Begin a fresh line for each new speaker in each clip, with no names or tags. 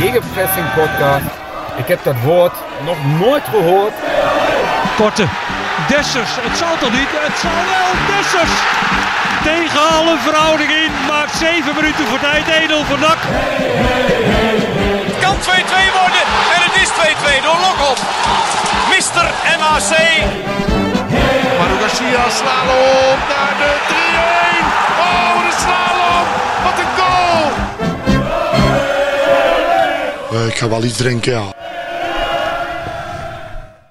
Gegenpressing podcast. Ik heb dat woord nog nooit gehoord.
Korte. Dessers. Het zal toch niet? Het zal wel. Dessers. Tegen alle verhouding in. Maakt 7 minuten voor tijd. 1-0 voor NAC.
Het kan 2-2 worden. En het is 2-2 door Lokop. Mister MAC.
Manu Garcia slalom naar de 3-1. Oh, de slalom. Wat een goal.
Ik ga wel iets drinken, ja.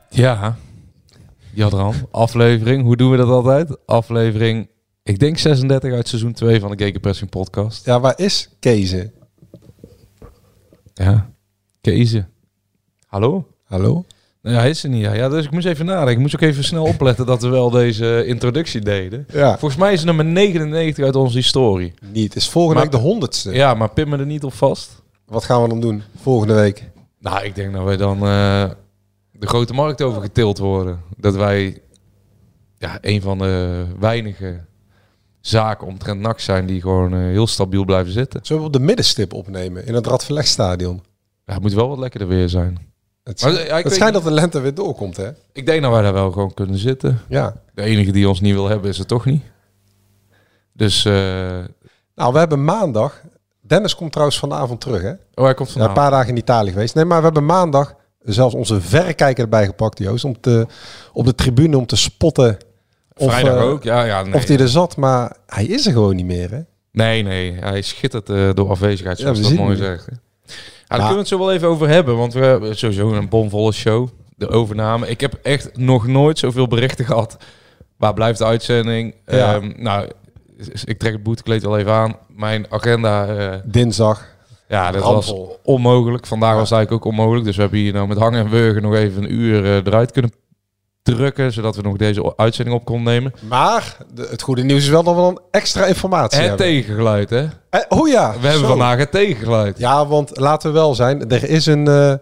Ja, Jadran, aflevering. Hoe doen we dat altijd? Aflevering, ik denk 36 uit seizoen 2 van de Gegenpressing podcast.
Ja, waar is Kezen?
Ja, Kezen. Hallo?
Hallo?
Nou, ja, hij is er niet. Ja. ja, dus ik moest even nadenken. Ik moest ook even snel opletten dat we wel deze introductie deden.
Ja.
Volgens mij is het nummer 99 uit onze historie.
Niet. Het is volgende
Maar-
week de honderdste.
Ja, maar pin me er niet op vast.
Wat gaan we dan doen volgende week?
Nou, ik denk dat wij dan eh, de grote markt over getild worden. Dat wij ja, een van de weinige zaken omtrent NAC zijn die gewoon eh, heel stabiel blijven zitten.
Zullen we op de middenstip opnemen in het Radverlegstadion?
Ja, het moet wel wat lekkerder weer zijn.
Het,
Maar,
schijnt-
ja, ik
het schijnt dat de lente weer doorkomt, hè?
Ik denk dat wij daar wel gewoon kunnen zitten.
Ja.
De enige die ons niet wil hebben is het toch niet. Dus, eh,
Nou, we hebben maandag... Dennis komt trouwens vanavond terug, hè?
oh, hij komt
Ja,
vanavond.
een paar dagen in Italië geweest. Nee, maar we hebben maandag zelfs onze verrekijker erbij gepakt, Joost. Om te, op de tribune om te spotten of,
Vrijdag
eh,
ook, ja. ja nee.
of hij er zat. Maar hij is er gewoon niet meer, hè?
Nee, nee, hij schittert eh, door afwezigheid,
Ja,
zoals
we
dat mooi zegt. Ja, daar kunnen we het zo wel even over hebben, want we hebben sowieso een bomvolle show. De overname. Ik heb echt nog nooit zoveel berichten gehad. Waar blijft de uitzending?
Ja.
Ehm, nou, ik trek het boetekleed wel even aan. Mijn agenda, eh,
Dinsdag.
ja, dat was onmogelijk. Vandaag
Ja.
was het eigenlijk ook onmogelijk. Dus we hebben hier nou met hangen en wurgen nog even een uur eh, eruit kunnen drukken, zodat we nog deze uitzending op konden nemen.
Maar de- het goede nieuws is wel dat we dan extra informatie
Het
hebben.
tegengeluid, hè?
Eh, oh ja.
We hebben
zo.
vandaag het tegengeluid.
Ja, want laten we wel zijn, er is een, eh,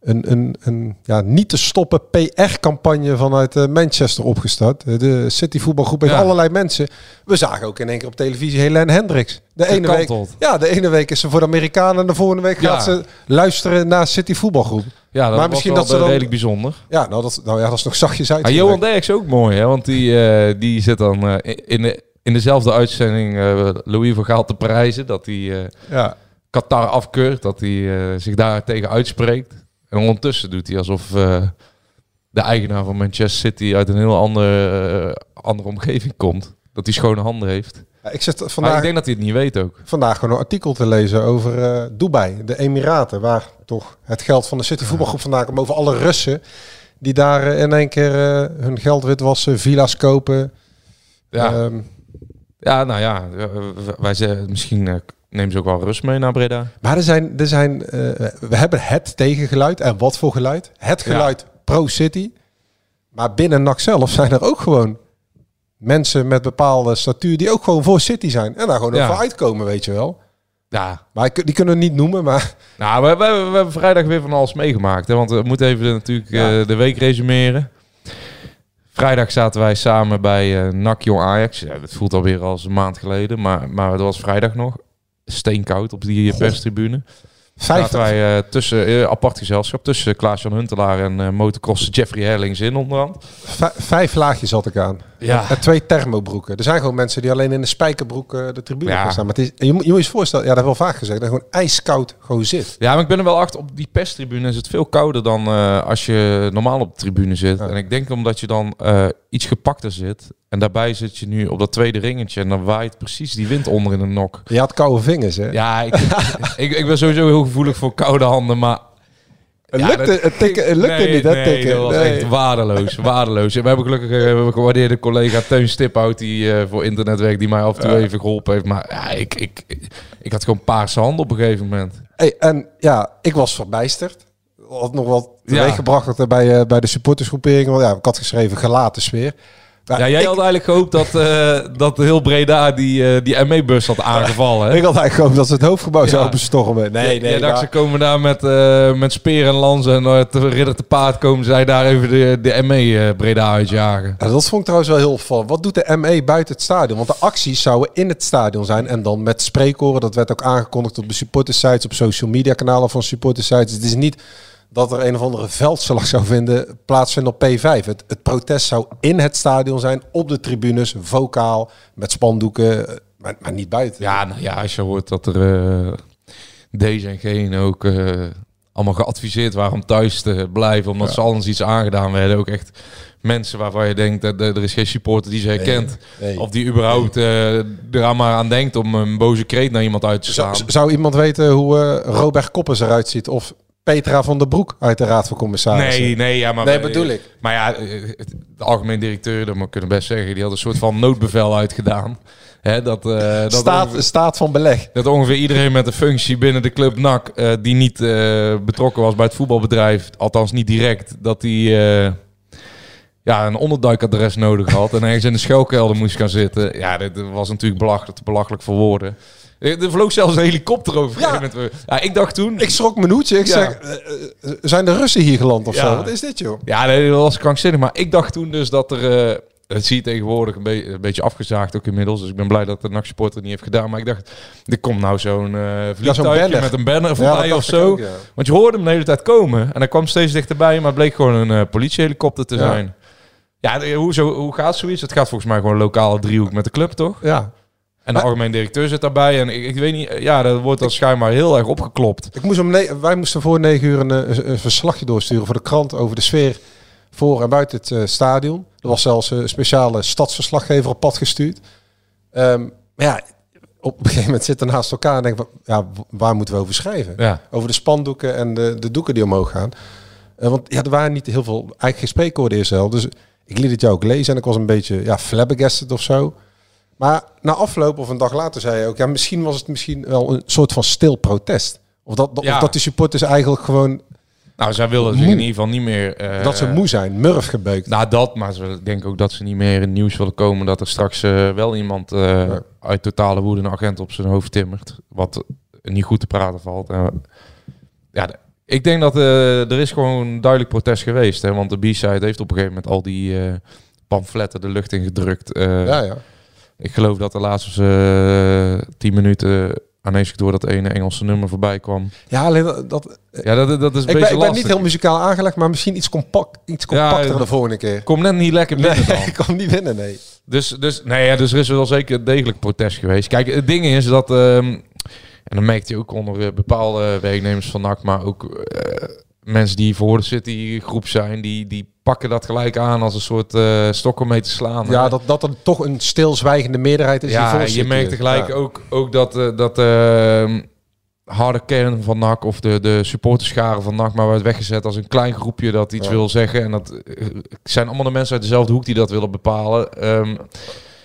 een, een, een ja, niet te stoppen PR-campagne vanuit eh, Manchester opgestart. Eh, De City voetbalgroep heeft
Ja.
allerlei mensen. We zagen ook in één keer op televisie Helene Hendricks. De ene, week, ja, de ene week is ze voor de Amerikanen en de volgende week
Ja.
gaat ze luisteren naar City voetbalgroep.
Ja, dat
Maar
was
misschien
wel
dat ze dan-
redelijk bijzonder.
Ja, nou dat, nou ja, dat is nog zachtjes uit.
Maar Johan Derks ook mooi, hè? Want die, eh, die zit dan in, de, in dezelfde uitzending Louis van Gaal te prijzen. Dat hij
Ja.
Qatar afkeurt, dat hij zich daar tegen uitspreekt. En ondertussen doet hij alsof eh, de eigenaar van Manchester City uit een heel andere, eh, andere omgeving komt. Dat hij schone handen heeft.
Ja, ik zit
Maar
vandaag,
ik denk dat hij het niet weet ook.
vandaag gewoon een artikel te lezen over eh, Dubai, de Emiraten, waar toch het geld van de City voetbalgroep vandaan komt over alle Russen die daar in één keer hun geld witwassen, villa's kopen.
Ja,
Ehm,
ja nou ja, wij zeggen misschien nemen ze ook wel rust mee naar Breda.
maar er zijn, er zijn eh, we hebben het tegengeluid. En wat voor geluid? Het
Ja.
geluid pro-City. Maar binnen NAC zelf zijn er ook gewoon mensen met bepaalde statuur die ook gewoon voor City zijn. En daar gewoon
Ja.
voor uitkomen, weet je wel.
Ja,
Maar die kunnen we niet noemen, maar
Nou, we, we, we hebben vrijdag weer van alles meegemaakt. Hè? Want we moeten even de- natuurlijk
Ja.
eh, de week resumeren. Vrijdag zaten wij samen bij eh NAC Jong Ajax. Ja, dat voelt alweer als een maand geleden. Maar, maar het was vrijdag nog. Steenkoud op die perstribune.
vijf,
Zaten wij eh, tussen, eh, apart gezelschap, tussen Klaas-Jan Huntelaar en eh motocross Jeffrey Herlings in onderhand.
vij- vijf laagjes had ik aan.
Ja.
En twee thermobroeken. Er zijn gewoon mensen die alleen in een spijkerbroek eh, de tribune
Ja.
gaan staan. Maar het is, je, moet je moet je eens voorstellen, ja, dat wel vaak gezegd, dat gewoon ijskoud gewoon zit.
Ja, maar ik ben er wel achter. Op die perstribune is het veel kouder dan eh, als je normaal op de tribune zit.
Ja.
En ik denk omdat je dan eh, iets gepakter zit. En daarbij zit je nu op dat tweede ringetje. En dan waait precies die wind onder in de nok.
Je had koude vingers, hè?
Ja, ik, ik, ik ben sowieso heel gevoelig voor koude handen. Maar
Het
Ja,
lukte,
dat-
het tikken, het lukte
nee,
niet, hè,
nee,
tikken.
dat was
Nee.
echt waardeloos, waardeloos. En we hebben gelukkig eh, gewaardeerde collega Teun Stiphout, die eh, voor internet werkt, die mij af en toe even geholpen heeft. Maar ja, ik, ik, ik had gewoon paarse handen op een gegeven moment.
Hey, en ja, ik was verbijsterd. Had nog wat
Ja.
teweeggebracht dat er bij, eh, bij de supportersgroepering. Want ja, ik had geschreven gelaten sfeer.
Ja, jij
ik,
had eigenlijk gehoopt dat, eh, dat heel Breda die, eh, die ME-bus had aangevallen. Hè?
ik had eigenlijk gehoopt dat ze het hoofdgebouw
Ja.
zouden bestormen. Nee, nee. maar-
ze komen daar met, eh, met speer en lansen en uh, te ridder te paard komen zij daar even de, de ME Breda uitjagen.
Ja, dat vond ik trouwens wel heel opvallend. Wat doet de ME buiten het stadion? Want de acties zouden in het stadion zijn. En dan met spreekkoren. Dat werd ook aangekondigd op de supportersites, op social media kanalen van supportersites. Het is niet dat er een of andere veldslag zou vinden, plaatsvinden op P5. Het, het protest zou in het stadion zijn, op de tribunes, vocaal, met spandoeken, eh, maar, maar niet buiten.
Ja, nou ja, als je hoort dat er eh, deze en geen ook eh, allemaal geadviseerd waren om thuis te blijven, omdat ze anders iets aangedaan werden. Ook echt mensen waarvan je denkt dat er is geen supporter die ze herkent.
nee.
Of die überhaupt eh er maar aan denkt om een boze kreet naar iemand uit te slaan.
zou iemand weten hoe Robert Koppers eruit ziet? Of Petra van der Broek uit de Raad van Commissarissen?
Nee, nee, ja, maar
Nee, bedoel ik.
Maar ja, eh, de algemeen directeur, dat moet ik kunnen best zeggen, die had een soort van noodbevel uitgedaan. Hè, dat, eh, dat,
staat,
ongeveer,
staat van beleg.
dat ongeveer iedereen met een functie binnen de club NAC, eh, die niet betrokken was bij het voetbalbedrijf, althans niet direct, dat die ja, een onderduikadres nodig had en ergens in de schuilkelder moest gaan zitten. Ja, dit was natuurlijk belachelijk, te belachelijk voor woorden. Eh, Er vloog zelfs een helikopter over.
Ja.
Ja. Ja, ik dacht toen...
Ik schrok mijn hoedje. Ik
Ja.
zeg, eh, eh, zijn de Russen hier geland of
Ja.
zo? Wat is dit, joh?
Ja, nee, dat was krankzinnig. Maar ik dacht toen dus dat er... het zie je tegenwoordig een, be- een beetje afgezaagd ook inmiddels. Dus ik ben blij dat de NAC supporter niet heeft gedaan. Maar ik dacht, er komt nou zo'n eh vliegtuigje met een banner
Ja,
voorbij
dat
of zo.
ook, ja.
Want je hoorde hem de hele tijd komen. En hij kwam steeds dichterbij. Maar het bleek gewoon een eh, politiehelikopter te
Ja.
zijn. Ja, hoe, zo, hoe gaat zoiets? Het gaat volgens mij gewoon lokale driehoek met de club, toch?
Ja.
En de algemeen directeur zit daarbij. En ik, ik weet niet, ja, dat wordt dan schijnbaar heel erg opgeklopt.
Ik moest om wij moesten voor negen uur een, eh, een, een verslagje doorsturen voor de krant over de sfeer voor en buiten het eh, stadion. Er was zelfs een speciale stadsverslaggever op pad gestuurd. Ehm, maar ja, op een gegeven moment zitten naast elkaar en denken ja, waar moeten we over schrijven?
Ja.
Over de spandoeken en de, de doeken die omhoog gaan. Eh, want ja, er waren niet heel veel, eigenlijk geen spreekwoorden eerst wel. Dus ik liet het jou ook lezen en ik was een beetje ja, flabbergasted of zo. Maar na afloop of een dag later zei je ook, ja, misschien was het misschien wel een soort van stil protest. Of dat,
Ja.
of dat de supporters eigenlijk gewoon,
Nou, zij
Moe.
in ieder geval niet meer... eh,
dat ze moe zijn, murf gebeukt.
Nou, dat, maar ze denken ook dat ze niet meer in het nieuws willen komen dat er straks eh, wel iemand eh,
Ja.
uit totale woede een agent op zijn hoofd timmert. Wat niet goed te praten valt. En, ja, ik denk dat er is gewoon duidelijk protest geweest. Hè, want de B-side heeft op een gegeven moment al die pamfletten de lucht in gedrukt.
Ja, ja.
Ik geloof dat de laatste eh, tien minuten ineens door dat ene Engelse nummer voorbij kwam.
ja alleen dat, dat-
Ja, dat, dat is een
ik, ben, ik ben niet heel muzikaal aangelegd, maar misschien iets, compact, iets
Ja,
compacter
eh,
de volgende keer.
Kom net niet lekker binnen dan.
Nee, ik kan niet winnen, nee.
Dus, dus, nee, ja, dus er is wel zeker degelijk protest geweest. Kijk, het ding is dat, ehm, en dan merkt je ook onder eh, bepaalde werknemers van NAC, maar ook eh, mensen die voor de City groep zijn, die, die pakken dat gelijk aan als een soort eh stok om mee te slaan.
Ja,
hè.
dat, dat er toch een stilzwijgende meerderheid is.
ja
voor
je merkt tegelijk
ja.
ook, ook dat, eh, dat ehm, harde kern van NAC of de, de supporterscharen van NAC maar werd weggezet als een klein groepje dat iets
Ja.
wil zeggen. En dat eh, zijn allemaal de mensen uit dezelfde hoek die dat willen bepalen. Ehm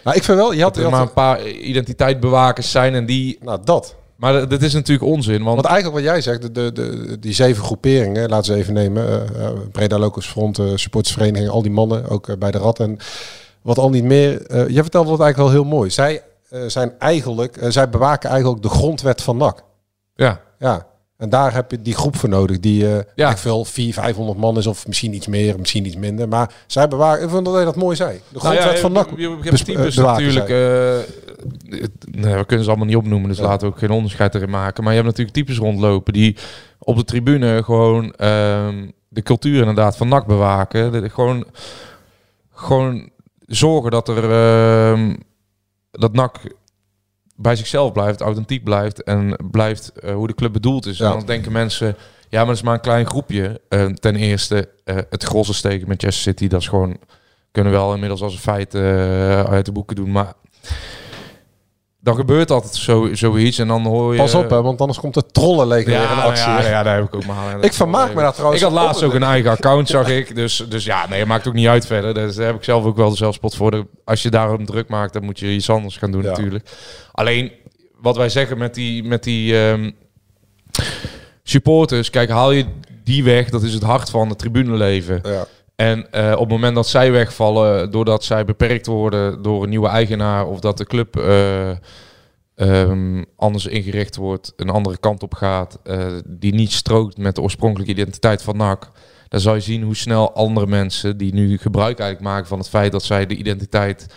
Nou, ik vind wel, je had,
dat
je
er
had-
maar een paar identiteitsbewakers zijn en die...
nou dat.
Maar dat- is natuurlijk onzin, want...
Want eigenlijk wat jij zegt, de, de, de, die zeven groeperingen, laten ze even nemen. eh, Breda Locus Front, eh, supportersvereniging, al die mannen, ook bij de Rad. En wat al niet meer. jij vertelde dat eigenlijk wel heel mooi. Zij zijn eigenlijk, zij bewaken eigenlijk de grondwet van NAC.
Ja,
Ja. En daar heb je die groep voor nodig, die eh
Ja.
ik veel 400, 500 man is, of misschien iets meer, misschien iets minder. Maar zij bewaken, ik vond dat je dat mooi zei. De
nou
grondwet
ja,
van NAC.
je, je, hebt types natuurlijk... eh, het- nee, we kunnen ze allemaal niet opnoemen, dus
Ja.
laten we ook geen onderscheid erin maken. Maar je hebt natuurlijk types rondlopen die op de tribune gewoon ehm, de cultuur inderdaad van NAC bewaken. De- gewoon, gewoon zorgen dat er... ehm, dat NAC bij zichzelf blijft, authentiek blijft en blijft eh, hoe de club bedoeld is.
Ja.
En dan denken mensen, ja, maar dat is maar een klein groepje. Eh, ten eerste, eh, het grosse steken met Manchester City, dat is gewoon, kunnen we wel inmiddels als een feit uit de boeken doen. Maar dan gebeurt altijd zo, zoiets en dan hoor je...
Pas op, hè, want anders komt de trollenleger
Ja,
weer in
nou
actie.
ja, ja, daar heb ik ook maar.
Ik vermaak me daar trouwens
Ik had laatst ook een eigen account, zag ik. Dus, dus ja, nee, maakt ook niet uit verder. Dus daar heb ik zelf ook wel de zelfspot voor. Als je daarom druk maakt, dan moet je iets anders gaan doen
Ja.
natuurlijk. Alleen, wat wij zeggen met die, met die ehm, supporters. Kijk, haal je die weg, dat is het hart van het tribuneleven.
Ja.
En eh, op het moment dat zij wegvallen, doordat zij beperkt worden door een nieuwe eigenaar of dat de club eh, ehm, anders ingericht wordt, een andere kant op gaat, eh, die niet strookt met de oorspronkelijke identiteit van NAC, dan zal je zien hoe snel andere mensen die nu gebruik eigenlijk maken van het feit dat zij de identiteit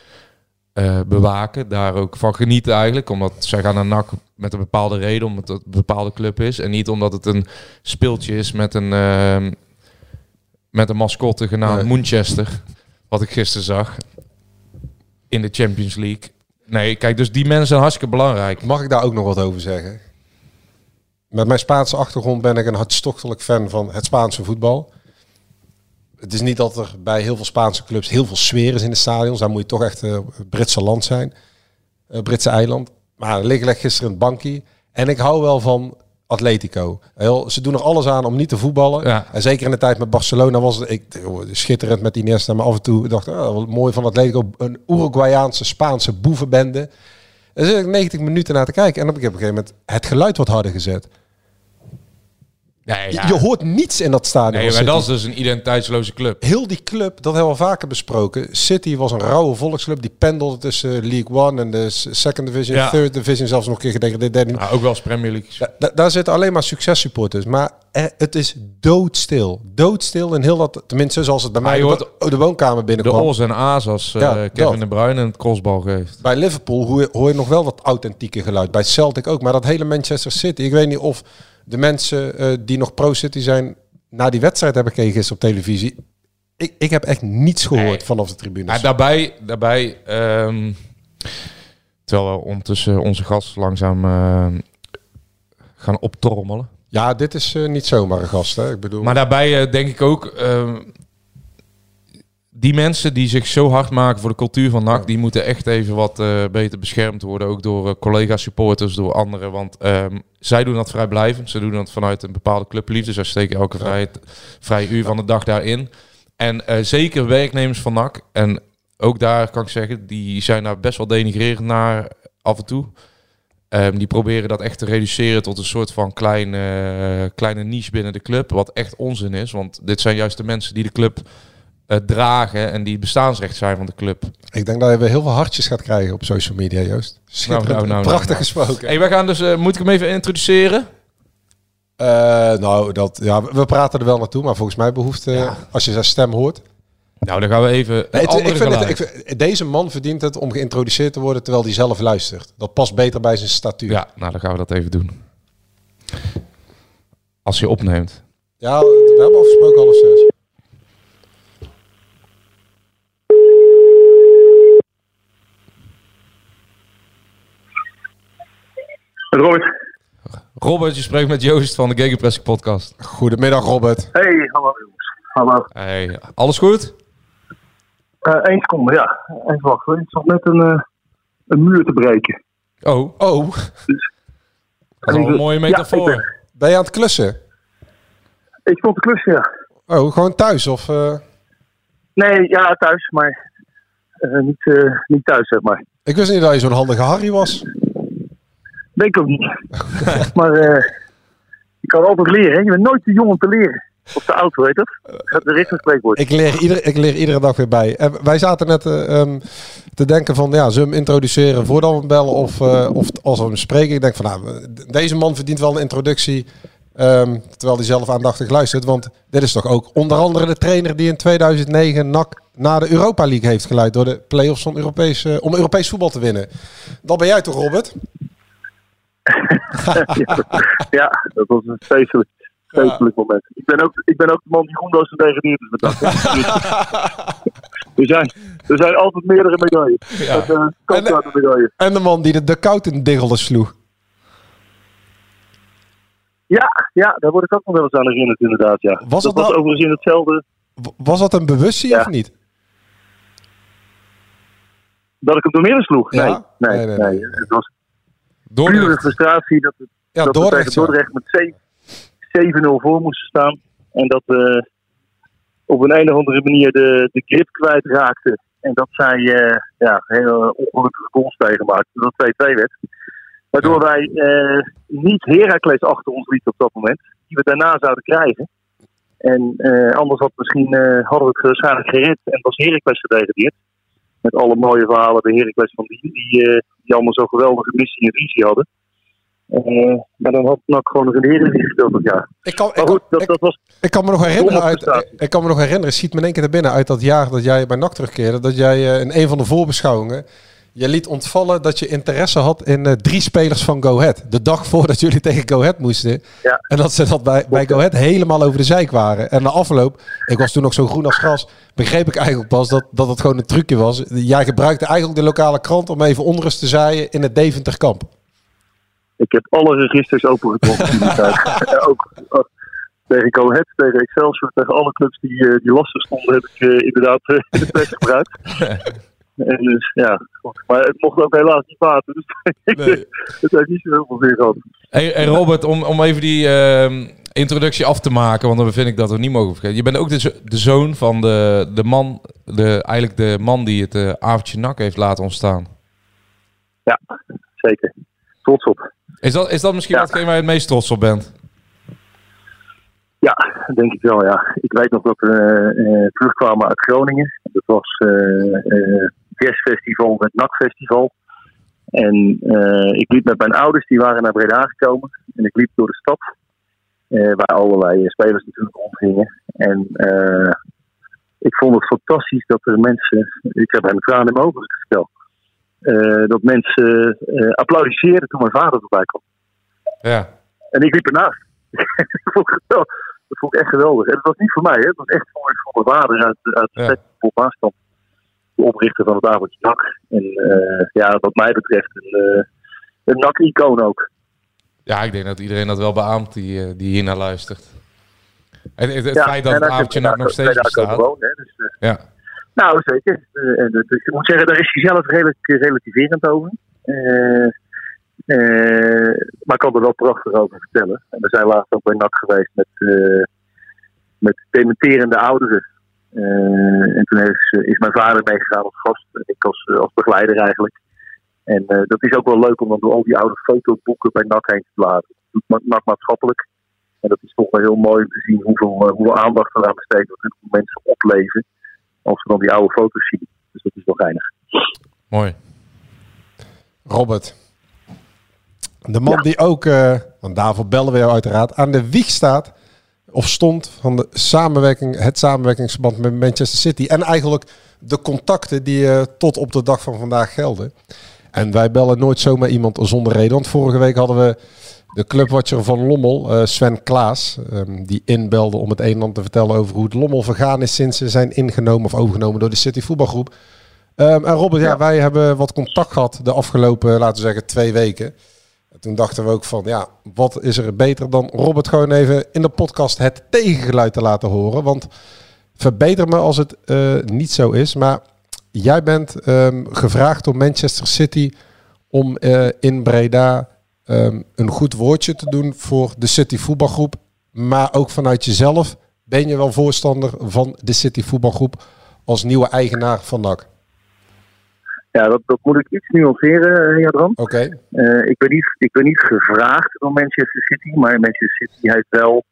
bewaken, daar ook van genieten eigenlijk, omdat zij gaan naar NAC met een bepaalde reden, omdat het een bepaalde club is en niet omdat het een speeltje is met een ehm, met een mascotte genaamd
Nee.
Manchester, wat ik gisteren zag in de Champions League. Nee, kijk, dus die mensen zijn hartstikke belangrijk.
Mag ik daar ook nog wat over zeggen? Met mijn Spaanse achtergrond ben ik een hartstochtelijk fan van het Spaanse voetbal. Het is niet dat er bij heel veel Spaanse clubs heel veel sfeer is in de stadions. Daar moet je toch echt eh Britse land zijn. Eh, Britse eiland. Maar ik leg gisteren in het bankje. En ik hou wel van Atletico. Heel, ze doen er alles aan om niet te voetballen.
Ja.
En zeker in de tijd met Barcelona was het ik, schitterend met Iniesta. Maar af en toe dacht ik, oh, wat mooi van Atletico. Een Uruguayaanse, Spaanse boevenbende. Daar zit ik 90 minuten naar te kijken. En op een gegeven moment het geluid wat harder gezet.
Nee,
Je, je hoort niets in dat stadion.
nee maar dat is dus een identiteitsloze club.
Heel die club, dat hebben we al vaker besproken. City was een rauwe volksclub. Die pendelde tussen League One en de Second Division,
Ja.
Third Division. Zelfs nog een keer gedegradeerd. derde.
Ook wel eens Premier League.
Da- da- daar zitten alleen maar successupporters. Maar er- het is doodstil. Doodstil in heel dat... Tenminste, zoals het bij mij de,
hoort
de woonkamer
De
binnenkwam.
O's en A's als eh,
Ja,
Kevin
dat.
De Bruyne een crossbal geeft.
Bij Liverpool hoor je, hoor je nog wel dat authentieke geluid. Bij Celtic ook. Maar dat hele Manchester City. Ik weet niet of de mensen eh, die nog pro-City zijn... naar die wedstrijd hebben gekeken gisteren op televisie. Ik, ik heb echt niets gehoord
Nee.
vanaf de tribunes.
Maar daarbij, daarbij ehm, terwijl we ondertussen onze gast langzaam ehm, gaan optrommelen.
Ja, dit is eh, niet zomaar een gast. Hè? Ik bedoel,
Maar daarbij eh, denk ik ook, ehm, die mensen die zich zo hard maken voor de cultuur van NAC, die moeten echt even wat eh, beter beschermd worden. Ook door eh, collega-supporters, door anderen. Want ehm, zij doen dat vrijblijvend. Ze doen dat vanuit een bepaalde clubliefde. Zij steken elke vrije, vrije uur van de dag daarin. En eh, zeker werknemers van NAC. En ook daar kan ik zeggen, die zijn daar best wel denigrerend naar af en toe. Ehm, die proberen dat echt te reduceren tot een soort van kleine, kleine niche binnen de club. Wat echt onzin is. Want dit zijn juist de mensen die de club dragen en die bestaansrecht zijn van de club.
ik denk dat je weer heel veel hartjes gaat krijgen op social media, Joost. Schitterend.
nou, nou,
Prachtig
nou.
gesproken.
Hey, wij gaan dus, eh, moet ik hem even introduceren?
Eh, nou, dat, ja, we praten er wel naartoe. Maar volgens mij behoeft, eh, als je zijn stem hoort...
Nou, dan gaan we even.
Nee, het- ik vind het, ik vind- deze man verdient het om geïntroduceerd te worden terwijl hij zelf luistert. Dat past beter bij zijn statuur.
Ja, nou dan gaan we dat even doen. Als je opneemt.
Ja, we hebben afgesproken half zes.
Robert.
Robert, je spreekt met Joost van de Gegenpressing podcast.
Goedemiddag, Robert.
Hey, hallo jongens. Hallo.
Hey, alles goed?
Eén seconde, ja. Even wachten. Ik zat net een, eh, een muur te breken.
Oh,
Oh,
dat is wel een mooie metafoor.
ben-
ben je aan het klussen?
ik stond te klussen, ja.
Oh, gewoon thuis of... eh?
Nee, ja, thuis, maar eh, niet, eh, niet thuis, zeg maar.
Ik wist niet dat je zo'n handige Harry was.
Denk ik ook niet. maar eh, je kan altijd leren, hè. Je bent nooit te jong om te leren. Of te oud, weet dat? Dat is een spreekwoord.
Ik leer, ieder, ik leer iedere dag weer bij. En wij zaten net eh, ehm, te denken van, ja, zullen we hem introduceren voordat we hem bellen of, eh, of als we hem spreken? Ik denk van, nou, deze man verdient wel een introductie, ehm, terwijl hij zelf aandachtig luistert. Want dit is toch ook onder andere de trainer die in 2009 NAC naar de Europa League heeft geleid door de play-offs om Europees, om Europees voetbal te winnen. Dat ben jij toch, Robert?
ja, dat was een feestelijk, feestelijk moment. Ik ben, ook, ik ben ook de man die Groendoos gedegradeerd is met dat. er, zijn, er zijn altijd meerdere medailles.
Ja.
Dat, uh, kant uit de medaille.
En de man die de, de kouten diggelde sloeg.
Ja, ja, daar word ik ook nog wel eens aan herinnerd, inderdaad. Ja.
Was
dat
dat
was
nou-
overigens in hetzelfde
Was dat een bewustzijn
Ja.
of niet?
dat ik hem door midden sloeg. Nee, Nee,
nee.
nee,
nee.
Het, was, pure frustratie dat, het,
Ja,
dat we
Dordrecht,
tegen Dordrecht met ze- 7-0 voor moesten staan. En dat we op een, een of andere manier de, de grip kwijtraakten. En dat zij eh, ja, hele ongelukkige goals tegenmaakten. Dat het 2-2 werd. Waardoor wij eh, niet Heracles achter ons lieten op dat moment. Die we daarna zouden krijgen. En eh, anders had misschien, eh, hadden we het waarschijnlijk gered. En was Heracles gedegradeerd. Met alle mooie verhalen bij Heracles van die, die, eh, die allemaal zo geweldige missie en visie hadden. Eh, maar dan had NAC gewoon nog de Eredivisie gespeeld dat jaar.
Ik kan,
Maar goed, dat, dat was
Ik kan me nog herinneren, uit, ik kan me nog herinneren, schiet me in één keer naar binnen uit dat jaar dat jij bij NAC terugkeerde, dat jij eh, in een van de voorbeschouwingen, je liet ontvallen dat je interesse had in eh, drie spelers van Go Ahead. De dag voordat jullie tegen Go Ahead moesten.
Ja.
En dat ze dat bij, bij Go Ahead helemaal over de zijk waren. En na afloop, ik was toen nog zo groen als gras, begreep ik eigenlijk pas dat, dat het gewoon een trucje was. Jij gebruikte eigenlijk de lokale krant om even onrust te zaaien in het Deventer kamp.
Ik heb alle registers opengetrokken. in die tijd. ook eh, tegen Cohet, tegen Excelsior, tegen alle clubs die, eh, die lastig stonden, heb ik eh, inderdaad in de pers gebruikt. En dus, ja, maar het mocht ook helaas niet baten. Dus het heeft niet zo heel veel zin gehad.
Hey, hey Robert, om, om even die ehm, introductie af te maken, want dan vind ik dat we niet mogen vergeten. Je bent ook de, zo- de zoon van de, de man, de, eigenlijk de man die het eh, avondje nak heeft laten ontstaan.
Ja, zeker. Trots op.
Is dat, is dat misschien
Ja.
watgeen waar je het meest trots op bent?
Ja, denk ik wel, ja. Ik weet nog dat we eh, terugkwamen uit Groningen. Dat was jazzfestival met NAC-festival. En eh, ik liep met mijn ouders, die waren naar Breda gekomen. En ik liep door de stad, eh, waar allerlei eh, spelers natuurlijk rondgingen. En ik vond het fantastisch dat er mensen, ik heb een tranen in mijn ogen gesteld, dat mensen applaudisseerden toen mijn vader voorbij kwam.
Ja.
En ik liep ernaast. dat, vond ik geweldig. dat vond ik echt geweldig. En het was niet voor mij, hè. het was echt voor, voor mijn vader uit, uit de
Ja.
Bob. De oprichter van het avondje NAC. En eh, ja, wat mij betreft een, eh, een NAC-icoon ook.
Ja, ik denk dat iedereen dat wel beaamt die, eh, die hier naar luistert. Het, het, het
ja,
feit dat
en
het avondje nak nog steeds bestaat.
gewoond, hè. Dus,
Ja.
Nou, zeker. En, dus ik moet zeggen, daar is hij zelf redelijk relativerend over. Maar ik kan er wel prachtig over vertellen. En we zijn laatst ook bij NAC geweest met, eh, met dementerende ouderen. Eh, en toen is, is mijn vader meegegaan als gast en ik als, eh, als begeleider eigenlijk. En eh, dat is ook wel leuk om dan door al die oude fotoboeken bij NAC heen te bladeren. Dat doet NAC maatschappelijk. En dat is toch wel heel mooi om te zien hoeveel, eh, hoeveel aandacht eraan besteed wordt en hoeveel mensen opleven als we dan die oude foto's zien. Dus dat is wel geinig.
Mooi.
Robert. De man
Ja.
die ook, eh, want daarvoor bellen we jou uiteraard, aan de wieg staat of stond van de samenwerking, het samenwerkingsverband met Manchester City. En eigenlijk de contacten die eh, tot op de dag van vandaag gelden. En wij bellen nooit zomaar iemand zonder reden. Want vorige week hadden we de clubwatcher van Lommel, eh, Sven Klaas, ehm, die inbelde om het een en ander te vertellen over hoe het Lommel vergaan is sinds ze zijn ingenomen of overgenomen door de City voetbalgroep. Ehm, en Robert, ja,
Ja.
wij hebben wat contact gehad de afgelopen, laten we zeggen, twee weken. En toen dachten we ook van, ja, wat is er beter dan Robert gewoon even in de podcast het tegengeluid te laten horen. Want verbeter me als het eh, niet zo is. Maar jij bent ehm, gevraagd door Manchester City om eh, in Breda ehm, een goed woordje te doen voor de City voetbalgroep. Maar ook vanuit jezelf ben je wel voorstander van de City voetbalgroep als nieuwe eigenaar van NAC.
Ja, dat, dat moet ik iets nuanceren, eh, Jadran.
Oké,
Eh, ik, ben niet, ik ben niet gevraagd door Manchester City, maar Manchester City heeft wel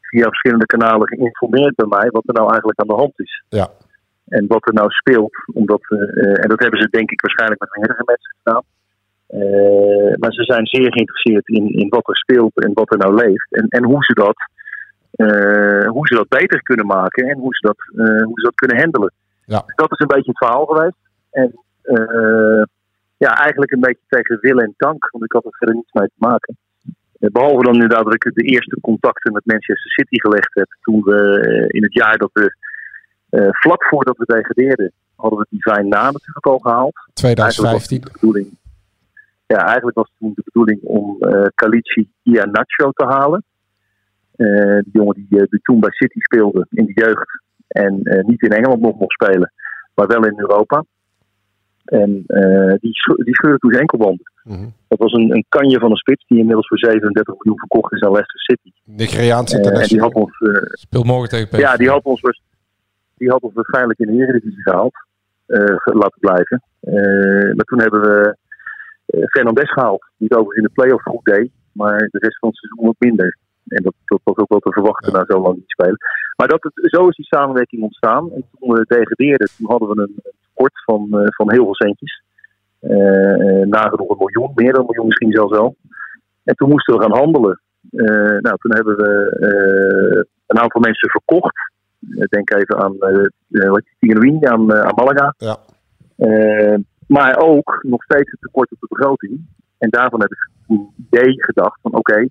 via verschillende kanalen geïnformeerd bij mij wat er nou eigenlijk aan de hand is.
ja.
En wat er nou speelt. Omdat, eh, eh, en dat hebben ze denk ik waarschijnlijk met meerdere mensen gedaan. Eh, maar ze zijn zeer geïnteresseerd in, in wat er speelt en wat er nou leeft. En, en hoe, ze dat, eh, hoe ze dat beter kunnen maken en hoe ze dat, eh, hoe ze dat kunnen handelen.
Ja.
Dus dat is een beetje het verhaal geweest. En eh, ja, eigenlijk een beetje tegen wil en dank, want ik had er verder niets mee te maken. Eh, Behalve dan inderdaad dat ik de eerste contacten met Manchester City gelegd heb. Toen we eh, in het jaar dat we, eh, vlak voordat we degradeerden, hadden we Divine Na natuurlijk al gehaald. Eigenlijk was
2015.
de bedoeling, ja, eigenlijk was toen de bedoeling om eh Calici Ianacho te halen. Eh die jongen die, eh, die toen bij City speelde in de jeugd. En eh, niet in Engeland nog mocht spelen, maar wel in Europa. En eh, die, sche- die scheurde toen zijn enkelbanden. Dat was een, een kanje van een spits die inmiddels voor 37 miljoen verkocht is aan Leicester City.
Nigeriaans
Eh, en die
international.
had ons, eh,
Speel morgen tegen PSV.
ja, die had ons, die had ons waarschijnlijk in de Eredivisie gehaald. eh, ge- laten blijven. Eh, maar toen hebben we Fernandes gehaald. Die het overigens in de play-off goed deed. Maar de rest van het seizoen wat minder. En dat, dat was ook wel te verwachten na zo lang niet spelen. Maar dat het, zo is die samenwerking ontstaan. En toen we degradeerden, toen hadden we een tekort van, eh, van heel veel centjes. Eh, eh, nagenoeg een miljoen, meer dan een miljoen misschien zelfs wel. En toen moesten we gaan handelen. Nou, toen hebben we een aantal mensen verkocht. Denk even aan uh, aan, aan Malaga.
Ja.
Maar ook nog steeds het tekort op de begroting. En daarvan heb ik een idee gedacht van oké,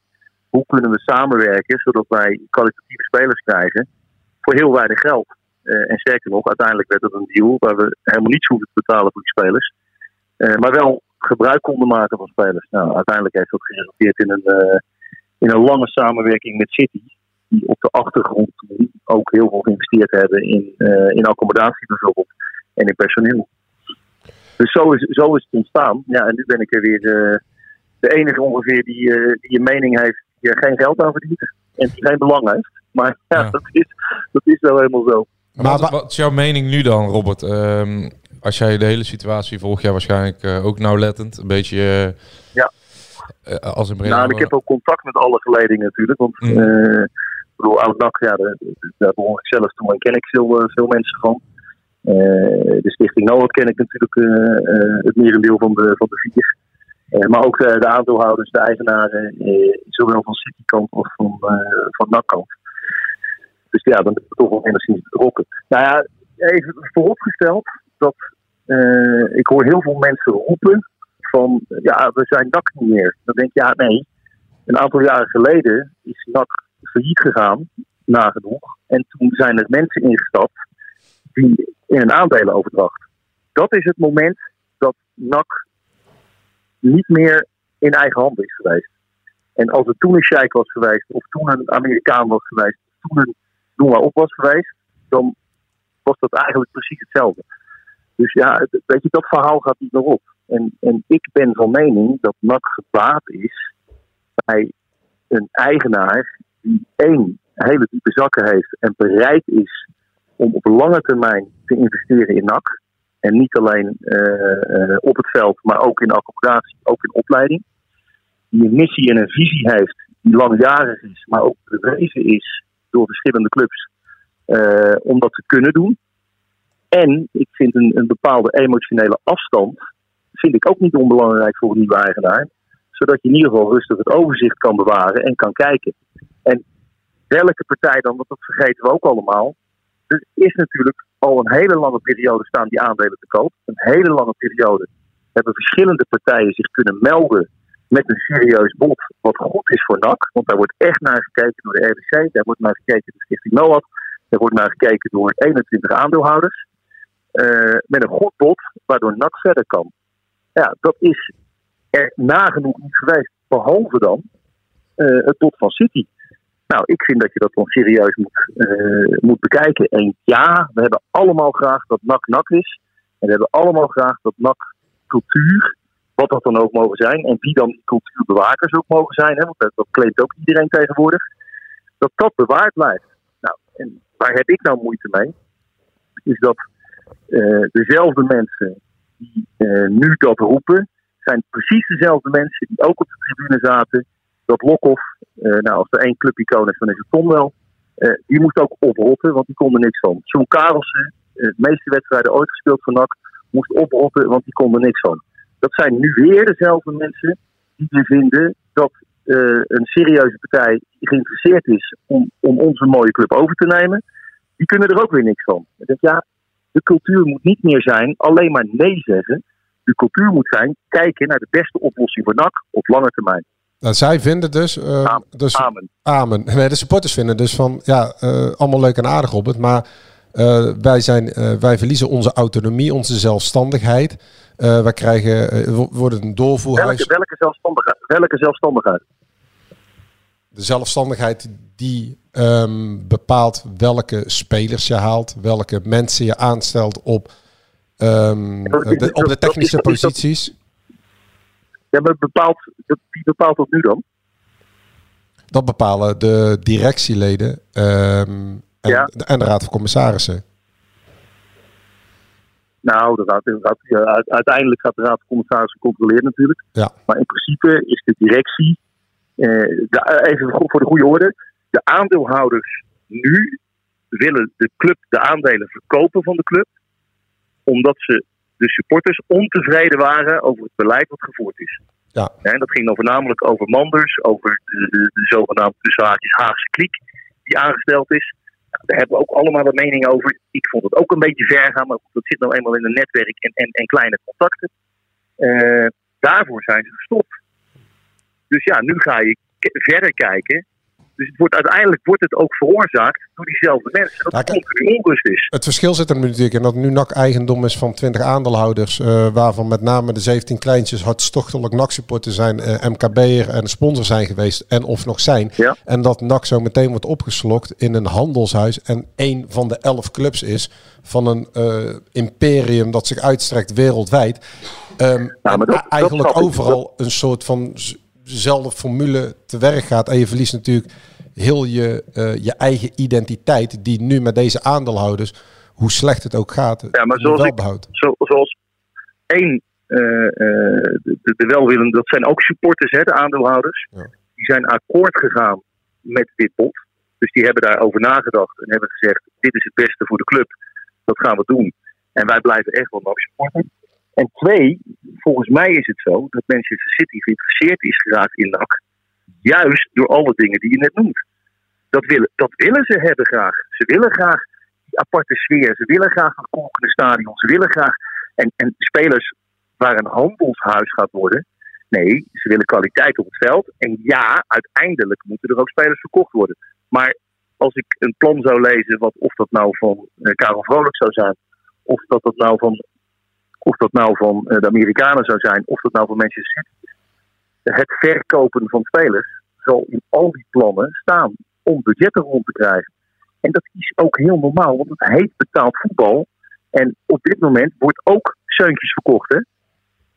hoe kunnen we samenwerken zodat wij kwalitatieve spelers krijgen voor heel weinig geld. Eh, en sterker nog, uiteindelijk werd het een deal waar we helemaal niets hoeven te betalen voor die spelers. Eh, maar wel gebruik konden maken van spelers. Nou, uiteindelijk heeft dat geresulteerd in een, eh, in een lange samenwerking met City. Die op de achtergrond ook heel veel geïnvesteerd hebben in, in accommodatie bijvoorbeeld. En in personeel. Dus zo is, zo is het ontstaan. Ja, en nu ben ik er weer eh, de enige ongeveer die, die een mening heeft die er geen geld aan verdient. En die geen belang heeft. Maar ja,
Ja.
Dat, is, dat is wel helemaal zo.
Maar wat,
wa-
wat is jouw mening nu dan, Robert? Ehm, als jij de hele situatie volg jij waarschijnlijk eh, ook nauwlettend. Een beetje eh,
Ja.
eh, als een Breda.
Nou, ik heb ook contact met alle geledingen natuurlijk. Want
Mm.
eh, ik bedoel, Oud-NAC, ja, daar, daar behoor ik zelf toe en ken ik veel, veel mensen van. Eh, de Stichting NOAD ken ik natuurlijk het merendeel van de, van de vier. Eh, maar ook de, de aandeelhouders, de eigenaren, eh, zowel van Citykant als van, eh van NAC-kant. Dus ja, dan ben ik toch wel enigszins betrokken. Nou ja, even vooropgesteld dat eh, ik hoor heel veel mensen roepen van ja, we zijn NAC niet meer. Dan denk je, ja nee, een aantal jaren geleden is NAC failliet gegaan, nagenoeg. En toen zijn er mensen ingestapt die in een aandelenoverdracht. Dat is het moment dat NAC niet meer in eigen hand is geweest. En als het toen een sheik was geweest, of toen een Amerikaan was geweest, of toen een noem maar op was geweest, dan was dat eigenlijk precies hetzelfde. Dus ja, weet je, dat verhaal gaat niet meer op. En, en ik ben van mening dat NAC gebaat is bij een eigenaar die één hele diepe zakken heeft en bereid is om op lange termijn te investeren in NAC. En niet alleen eh, eh, op het veld, maar ook in accommodatie, ook in opleiding. Die een missie en een visie heeft die langjarig is, maar ook bewezen is door verschillende clubs eh, om dat te kunnen doen. En ik vind een, een bepaalde emotionele afstand vind ik ook niet onbelangrijk voor een nieuwe eigenaar. Zodat je in ieder geval rustig het overzicht kan bewaren en kan kijken. En welke partij dan, want dat vergeten we ook allemaal. Er is natuurlijk al een hele lange periode staan die aandelen te koop. Een hele lange periode hebben verschillende partijen zich kunnen melden met een serieus bod wat goed is voor NAC. Want daar wordt echt naar gekeken door de RBC, daar wordt naar gekeken door Stichting NOAD, daar wordt naar gekeken door 21 aandeelhouders. eh, met een goed bod waardoor NAC verder kan. Ja, dat is er nagenoeg niet geweest, behalve dan eh, het bod van City. Nou, ik vind dat je dat dan serieus moet, eh, moet bekijken. En ja, we hebben allemaal graag dat NAC NAC is. En we hebben allemaal graag dat NAC cultuur, wat dat dan ook mogen zijn, en wie dan die cultuurbewakers ook mogen zijn, hè, want dat, dat ook iedereen tegenwoordig, dat dat bewaard blijft. Nou, en waar heb ik nou moeite mee? Is dat eh, dezelfde mensen die eh, nu dat roepen, zijn precies dezelfde mensen die ook op de tribune zaten. Dat Lokhoff, eh, nou als er één clubicoon is, dan is het Tom wel. Die moest ook oprotten, want die kon er niks van. John Karelsen, de meeste wedstrijden ooit gespeeld voor NAC, moest oprotten, want die kon er niks van. Dat zijn nu weer dezelfde mensen die weer vinden dat eh, een serieuze partij die geïnteresseerd is om, om onze mooie club over te nemen, die kunnen er ook weer niks van. Ik denk, ja, de cultuur moet niet meer zijn alleen maar nee zeggen. De cultuur moet zijn kijken naar de beste oplossing voor NAC op lange termijn.
Nou, zij vinden dus, eh,
Amen.
dus
Amen.
Amen. Nee, de supporters vinden dus van, ja, eh, allemaal leuk en aardig op het, maar eh, wij, zijn, eh, wij verliezen onze autonomie, onze zelfstandigheid. Wij krijgen, we worden een doorvoerhuis.
Welke, welke, zelfstandigheid, welke zelfstandigheid?
De zelfstandigheid die ehm, bepaalt welke spelers je haalt, welke mensen je aanstelt op, ehm, de, op de technische posities.
Ja, maar bepaalt, wie bepaalt dat nu dan?
Dat bepalen de directieleden ehm, en,
Ja.
en de Raad van Commissarissen.
Nou, de raad, de raad- ja, uit- uiteindelijk gaat de Raad van Commissarissen controleren natuurlijk.
Ja.
Maar in principe is de directie, eh, de, eh, even voor de goede orde, de aandeelhouders nu willen de club de aandelen verkopen van de club, omdat ze de supporters ontevreden waren over het beleid wat gevoerd is.
Ja.
En dat ging dan voornamelijk over Manders, over de, de, de zogenaamde haakjes Haagse kliek die aangesteld is. Daar hebben we ook allemaal wat mening over. Ik vond het ook een beetje ver gaan, maar dat zit nou eenmaal in een netwerk en, en, en kleine contacten. Eh, daarvoor zijn ze gestopt. Dus ja, nu ga je verder kijken. Dus het wordt, uiteindelijk wordt het ook veroorzaakt door diezelfde mensen. Dat
kijk-
continu onrust is.
Het verschil zit er nu natuurlijk in dat nu NAC eigendom is van 20 aandeelhouders, eh, waarvan met name de 17 kleintjes hartstochtelijk NAC-supporter zijn, eh, MKB'er en sponsor zijn geweest en of nog zijn.
Ja.
En dat NAC zo meteen wordt opgeslokt in een handelshuis en één van de elf clubs is van een eh, imperium dat zich uitstrekt wereldwijd.
Dat- dat
eigenlijk
ik.
overal een soort van dezelfde formule te werk gaat. En je verliest natuurlijk heel je, eh, je eigen identiteit, die nu met deze aandeelhouders, hoe slecht het ook gaat,
Ja, maar zoals
wel
ik-
behoudt.
Zo, zoals één, eh, eh, de, de welwillenden, dat zijn ook supporters, hè, de aandeelhouders.
Ja.
Die zijn akkoord gegaan met dit bod. Dus die hebben daarover nagedacht en hebben gezegd: dit is het beste voor de club, dat gaan we doen. En wij blijven echt wel nog supporten. En twee, volgens mij is het zo dat Manchester City geïnteresseerd is geraakt in NAC. Juist door alle dingen die je net noemt. Dat willen, dat willen ze hebben graag. Ze willen graag die aparte sfeer. Ze willen graag een kolkende stadion. Ze willen graag. En, en spelers waar een handelshuis gaat worden. Nee, ze willen kwaliteit op het veld. En ja, uiteindelijk moeten er ook spelers verkocht worden. Maar als ik een plan zou lezen, wat, of dat nou van eh, Karel Vrolijk zou zijn, of dat, dat nou van, of dat nou van eh, de Amerikanen zou zijn, of dat nou van Manchester City is. Het verkopen van spelers zal in al die plannen staan om budgetten rond te krijgen. En dat is ook heel normaal, want het heet betaald voetbal. En op dit moment wordt ook Seuntjes verkocht. Hè?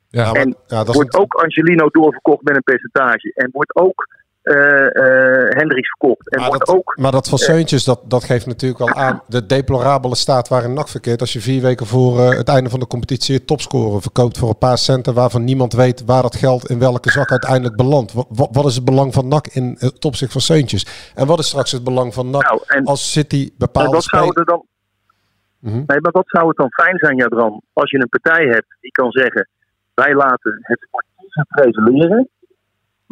Ja, maar-
en
ja, dat is
wordt ook Angelino doorverkocht met een percentage. En wordt ook Hendricks verkocht. En
Maar
wordt
dat,
ook.
maar dat van Seuntjes, dat, dat geeft natuurlijk al aan de deplorabele staat waarin NAC verkeert. Als je vier weken voor eh, het einde van de competitie je topscorer verkoopt voor een paar centen waarvan niemand weet waar dat geld in welke zak uiteindelijk belandt. Wat, wat, is het belang van NAC in het opzicht van Seuntjes? En wat is straks het belang van NAC
Nou, en,
als City
en
bepaalde
wat
spelers... Mhm.
Nee, maar wat zou het dan fijn zijn, Jadran, als je een partij hebt die kan zeggen: wij laten het sportieve prevaleren,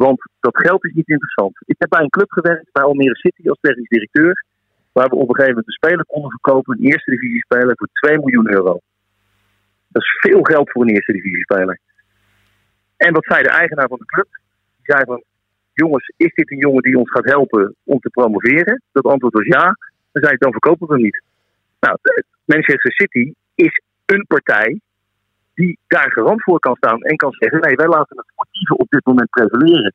want dat geld is niet interessant. Ik heb bij een club gewerkt, bij Almere City als technisch directeur, waar we op een gegeven moment een speler konden verkopen, een eerste divisie speler, voor 2 miljoen euro. Dat is veel geld voor een eerste divisie speler. En wat zei de eigenaar van de club? Die zei van, jongens, is dit een jongen die ons gaat helpen om te promoveren? Dat antwoord was ja. Dan zei ik, dan verkopen we hem niet. Nou, Manchester City is een partij die daar garant voor kan staan en kan zeggen: nee, wij laten het sportieve op dit moment prevaleren.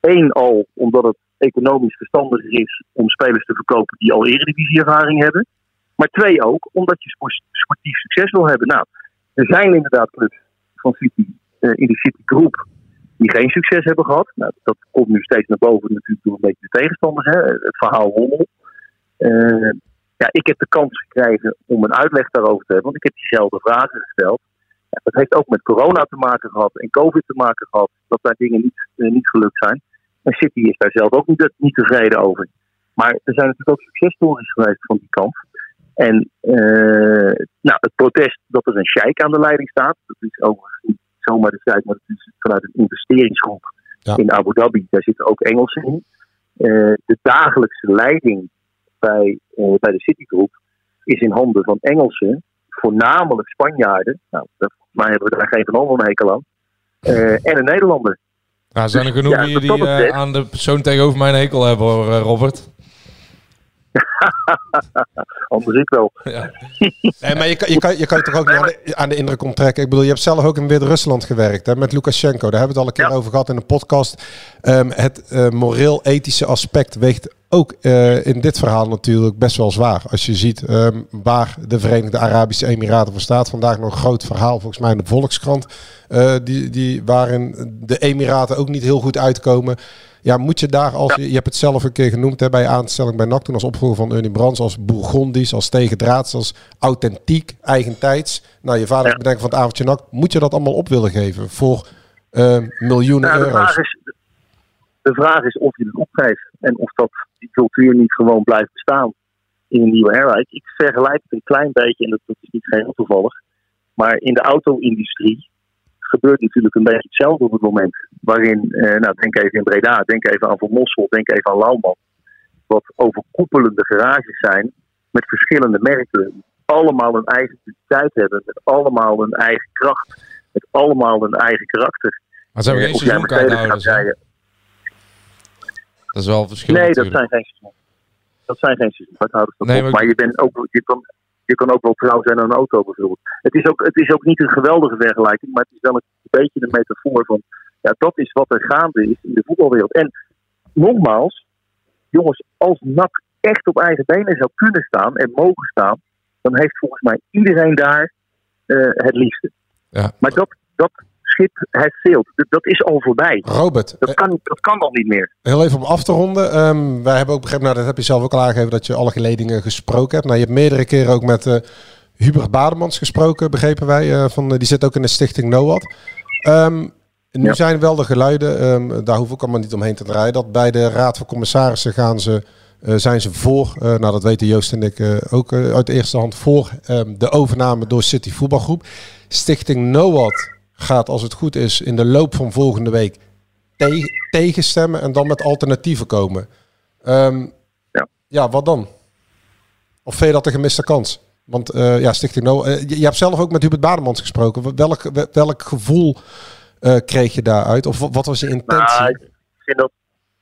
Eén al omdat het economisch verstandiger is om spelers te verkopen die al eredivisie-ervaring hebben. Maar twee ook omdat je spor- sportief succes wil hebben. Nou, er zijn inderdaad clubs van City eh, in de City Groep die geen succes hebben gehad. Nou, dat komt nu steeds naar boven natuurlijk door een beetje de tegenstanders. Hè? Het verhaal Hommel. Eh, ja, ik heb de kans gekregen om een uitleg daarover te hebben, want ik heb diezelfde vragen gesteld. Dat heeft ook met corona te maken gehad en COVID te maken gehad, dat daar dingen niet, eh, niet gelukt zijn. En City is daar zelf ook niet, niet tevreden over. Maar er zijn natuurlijk ook successtories geweest van die kant. En eh, nou, het protest dat er een sheik aan de leiding staat, dat is overigens niet zomaar de sheik, maar het is vanuit een investeringsgroep
Ja.
in Abu Dhabi. Daar zitten ook Engelsen in. Eh, de dagelijkse leiding bij, bij de Citigroep is in handen van Engelsen, voornamelijk Spanjaarden. Nou, dat, mij hebben we daar geen van allen een hekel aan. Eh, en een Nederlander.
Nou, zijn er
Dus,
genoeg
ja,
hier die eh, aan de persoon tegenover mij een hekel hebben, hoor, eh, Robert.
Anders ik wel.
Ja.
Nee, maar je kan, je, kan, je kan je toch ook niet aan de, aan de indruk onttrekken. Ik bedoel, je hebt zelf ook in Wit-Rusland gewerkt hè, met Lukashenko. Daar hebben we het al een keer
Ja.
over gehad in een podcast. Ehm, het eh, moreel-ethische aspect weegt ook eh, in dit verhaal natuurlijk best wel zwaar. Als je ziet ehm, waar de Verenigde Arabische Emiraten voor staat. Vandaag nog een groot verhaal, volgens mij in de Volkskrant. eh, die, die, waarin de Emiraten ook niet heel goed uitkomen. Ja, moet je daar als je, je hebt het zelf een keer genoemd hè, bij aanstelling bij NAC toen als opvolger van Ernie Brands, als Bourgondisch, als tegendraads, als authentiek, eigentijds. Nou, je vader is bedenken van het avondje NAC. Moet je dat allemaal op willen geven voor eh, miljoenen
Nou, de,
euro's?
vraag is, de vraag is of je het opgeeft en of dat die cultuur niet gewoon blijft bestaan in een nieuwe airline. Ik vergelijk het een klein beetje, en dat, dat is niet geheel toevallig, maar in de auto-industrie gebeurt natuurlijk een beetje hetzelfde op het moment. Waarin, eh, nou, denk even in Breda, denk even aan Van Mossel, denk even aan Lauwman. Wat overkoepelende garages zijn met verschillende merken. Allemaal een eigen identiteit hebben, met allemaal een eigen kracht, met allemaal een eigen karakter.
Maar ze hebben
Eh,
geen seizoenkaarthouders,
rijden.
Dat is wel een verschil
Nee, dat zijn geen seizoen. Dat zijn geen
Nee, maar-
maar je, bent ook, je, kan, je kan ook wel trouw zijn aan een auto bijvoorbeeld. Het is, ook, het is ook niet een geweldige vergelijking, maar het is wel een beetje een metafoor van... Ja, dat is wat er gaande is in de voetbalwereld. En nogmaals, jongens, als NAC echt op eigen benen zou kunnen staan en mogen staan... dan heeft volgens mij iedereen daar eh, het liefste.
Ja.
Maar dat, dat schip heeft. Dat, is al voorbij.
Robert,
Dat kan, dat kan al niet meer.
Heel even om af te ronden. Ehm, wij hebben ook begrepen, nou dat heb je zelf ook al aangegeven, dat je alle geledingen gesproken hebt. Nou, je hebt meerdere keren ook met eh, Hubert Bademans gesproken, begrepen wij. eh, van, eh, die zit ook in de stichting NOAD. Ehm, nu
Ja. zijn
wel de geluiden, ehm, daar hoef ik allemaal niet omheen te draaien, dat bij de Raad van Commissarissen gaan ze, eh, zijn ze voor, eh, nou dat weten Joost en ik eh, ook eh, uit de eerste hand, voor de overname door City Voetbalgroep. Stichting NOAD gaat, als het goed is, in de loop van volgende week tegen, tegenstemmen en dan met alternatieven komen. Ehm,
Ja.
ja, wat dan? Of vind je dat een gemiste kans? Want eh, ja, Stichting No, eh, je, je hebt zelf ook met Hubert Bademans gesproken. Welk, welk gevoel eh, kreeg je daaruit? Of wat was je intentie?
Nou, ik vind dat.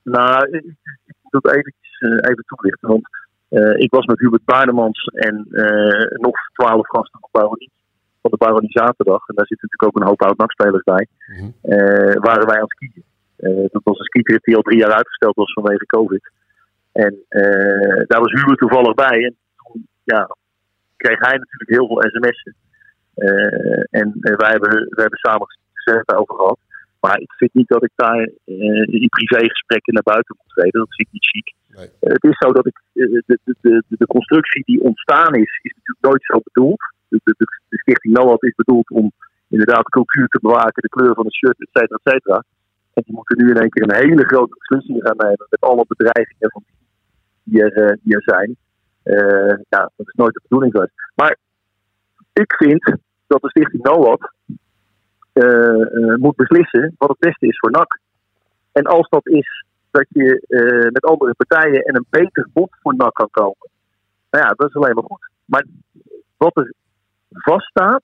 Nou, ik, moet dat eventjes, even toelichten. Want ik was met Hubert Baardemans en nog twaalf gasten van, Baronie, van de Baronie Zaterdag. En daar zitten natuurlijk ook een hoop oud-NAC-spelers bij. Eh, waren wij aan het skiën. Eh, dat was een skitrip die al drie jaar uitgesteld was vanwege COVID. En eh, daar was Hubert toevallig bij. En toen ja, kreeg hij natuurlijk heel veel sms'en. En wij, hebben, wij hebben samen gezegd over gehad. Maar ik vind niet dat ik daar eh, in privégesprekken naar buiten moet treden. Dat vind ik niet chic.
Nee.
Het is zo dat ik, de, de, de, de constructie die ontstaan is, is natuurlijk nooit zo bedoeld. De stichting NOAD is bedoeld om inderdaad cultuur te bewaken, de kleur van het shirt, et cetera, et cetera. En die moeten nu in één keer een hele grote beslissing gaan nemen met alle bedreigingen die, er, eh, die zijn. Eh, ja, dat is nooit de bedoeling geweest. Maar ik vind dat de stichting NOAD eh, eh, moet beslissen wat het beste is voor NAC. En als dat is dat je met andere partijen en een beter bod voor NAC kan komen. Nou ja, dat is alleen maar goed. Maar wat er vaststaat,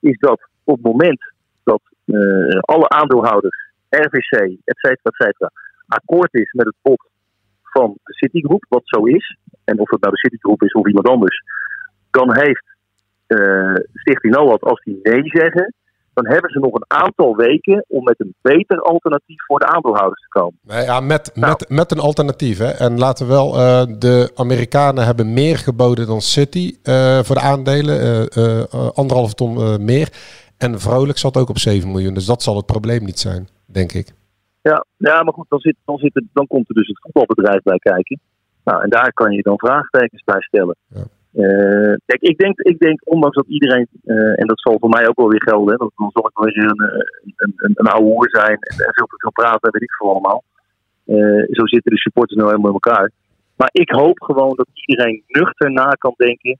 is dat op het moment dat eh, alle aandeelhouders, RVC, et cetera, et cetera, akkoord is met het bod van de Citigroup, wat zo is, en of het nou de Citigroup is of iemand anders, dan heeft eh, Stichting NOAD, als die nee zeggen, dan hebben ze nog een aantal weken om met een beter alternatief voor de aandeelhouders te komen.
Nee, ja, met,
Nou.
met, met een alternatief. Hè. En laten we wel, eh, de Amerikanen hebben meer geboden dan City eh, voor de aandelen. eh, anderhalf ton meer. En Vrolijk zat ook op 7 miljoen. Dus dat zal het probleem niet zijn, denk ik.
Ja, ja maar goed, dan, zit, dan, zit er, dan komt er dus het voetbalbedrijf bij kijken. Nou, en daar kan je dan vraagtekens bij stellen.
Ja.
Eh, kijk, ik denk, ik denk, ondanks dat iedereen, eh, en dat zal voor mij ook wel weer gelden, dat dan zal ik wel een, eh, een, een, een oude hoer zijn en, en veel te veel praten, weet ik veel allemaal. Zo zitten de supporters nou helemaal in elkaar. Maar ik hoop gewoon dat iedereen nuchter na kan denken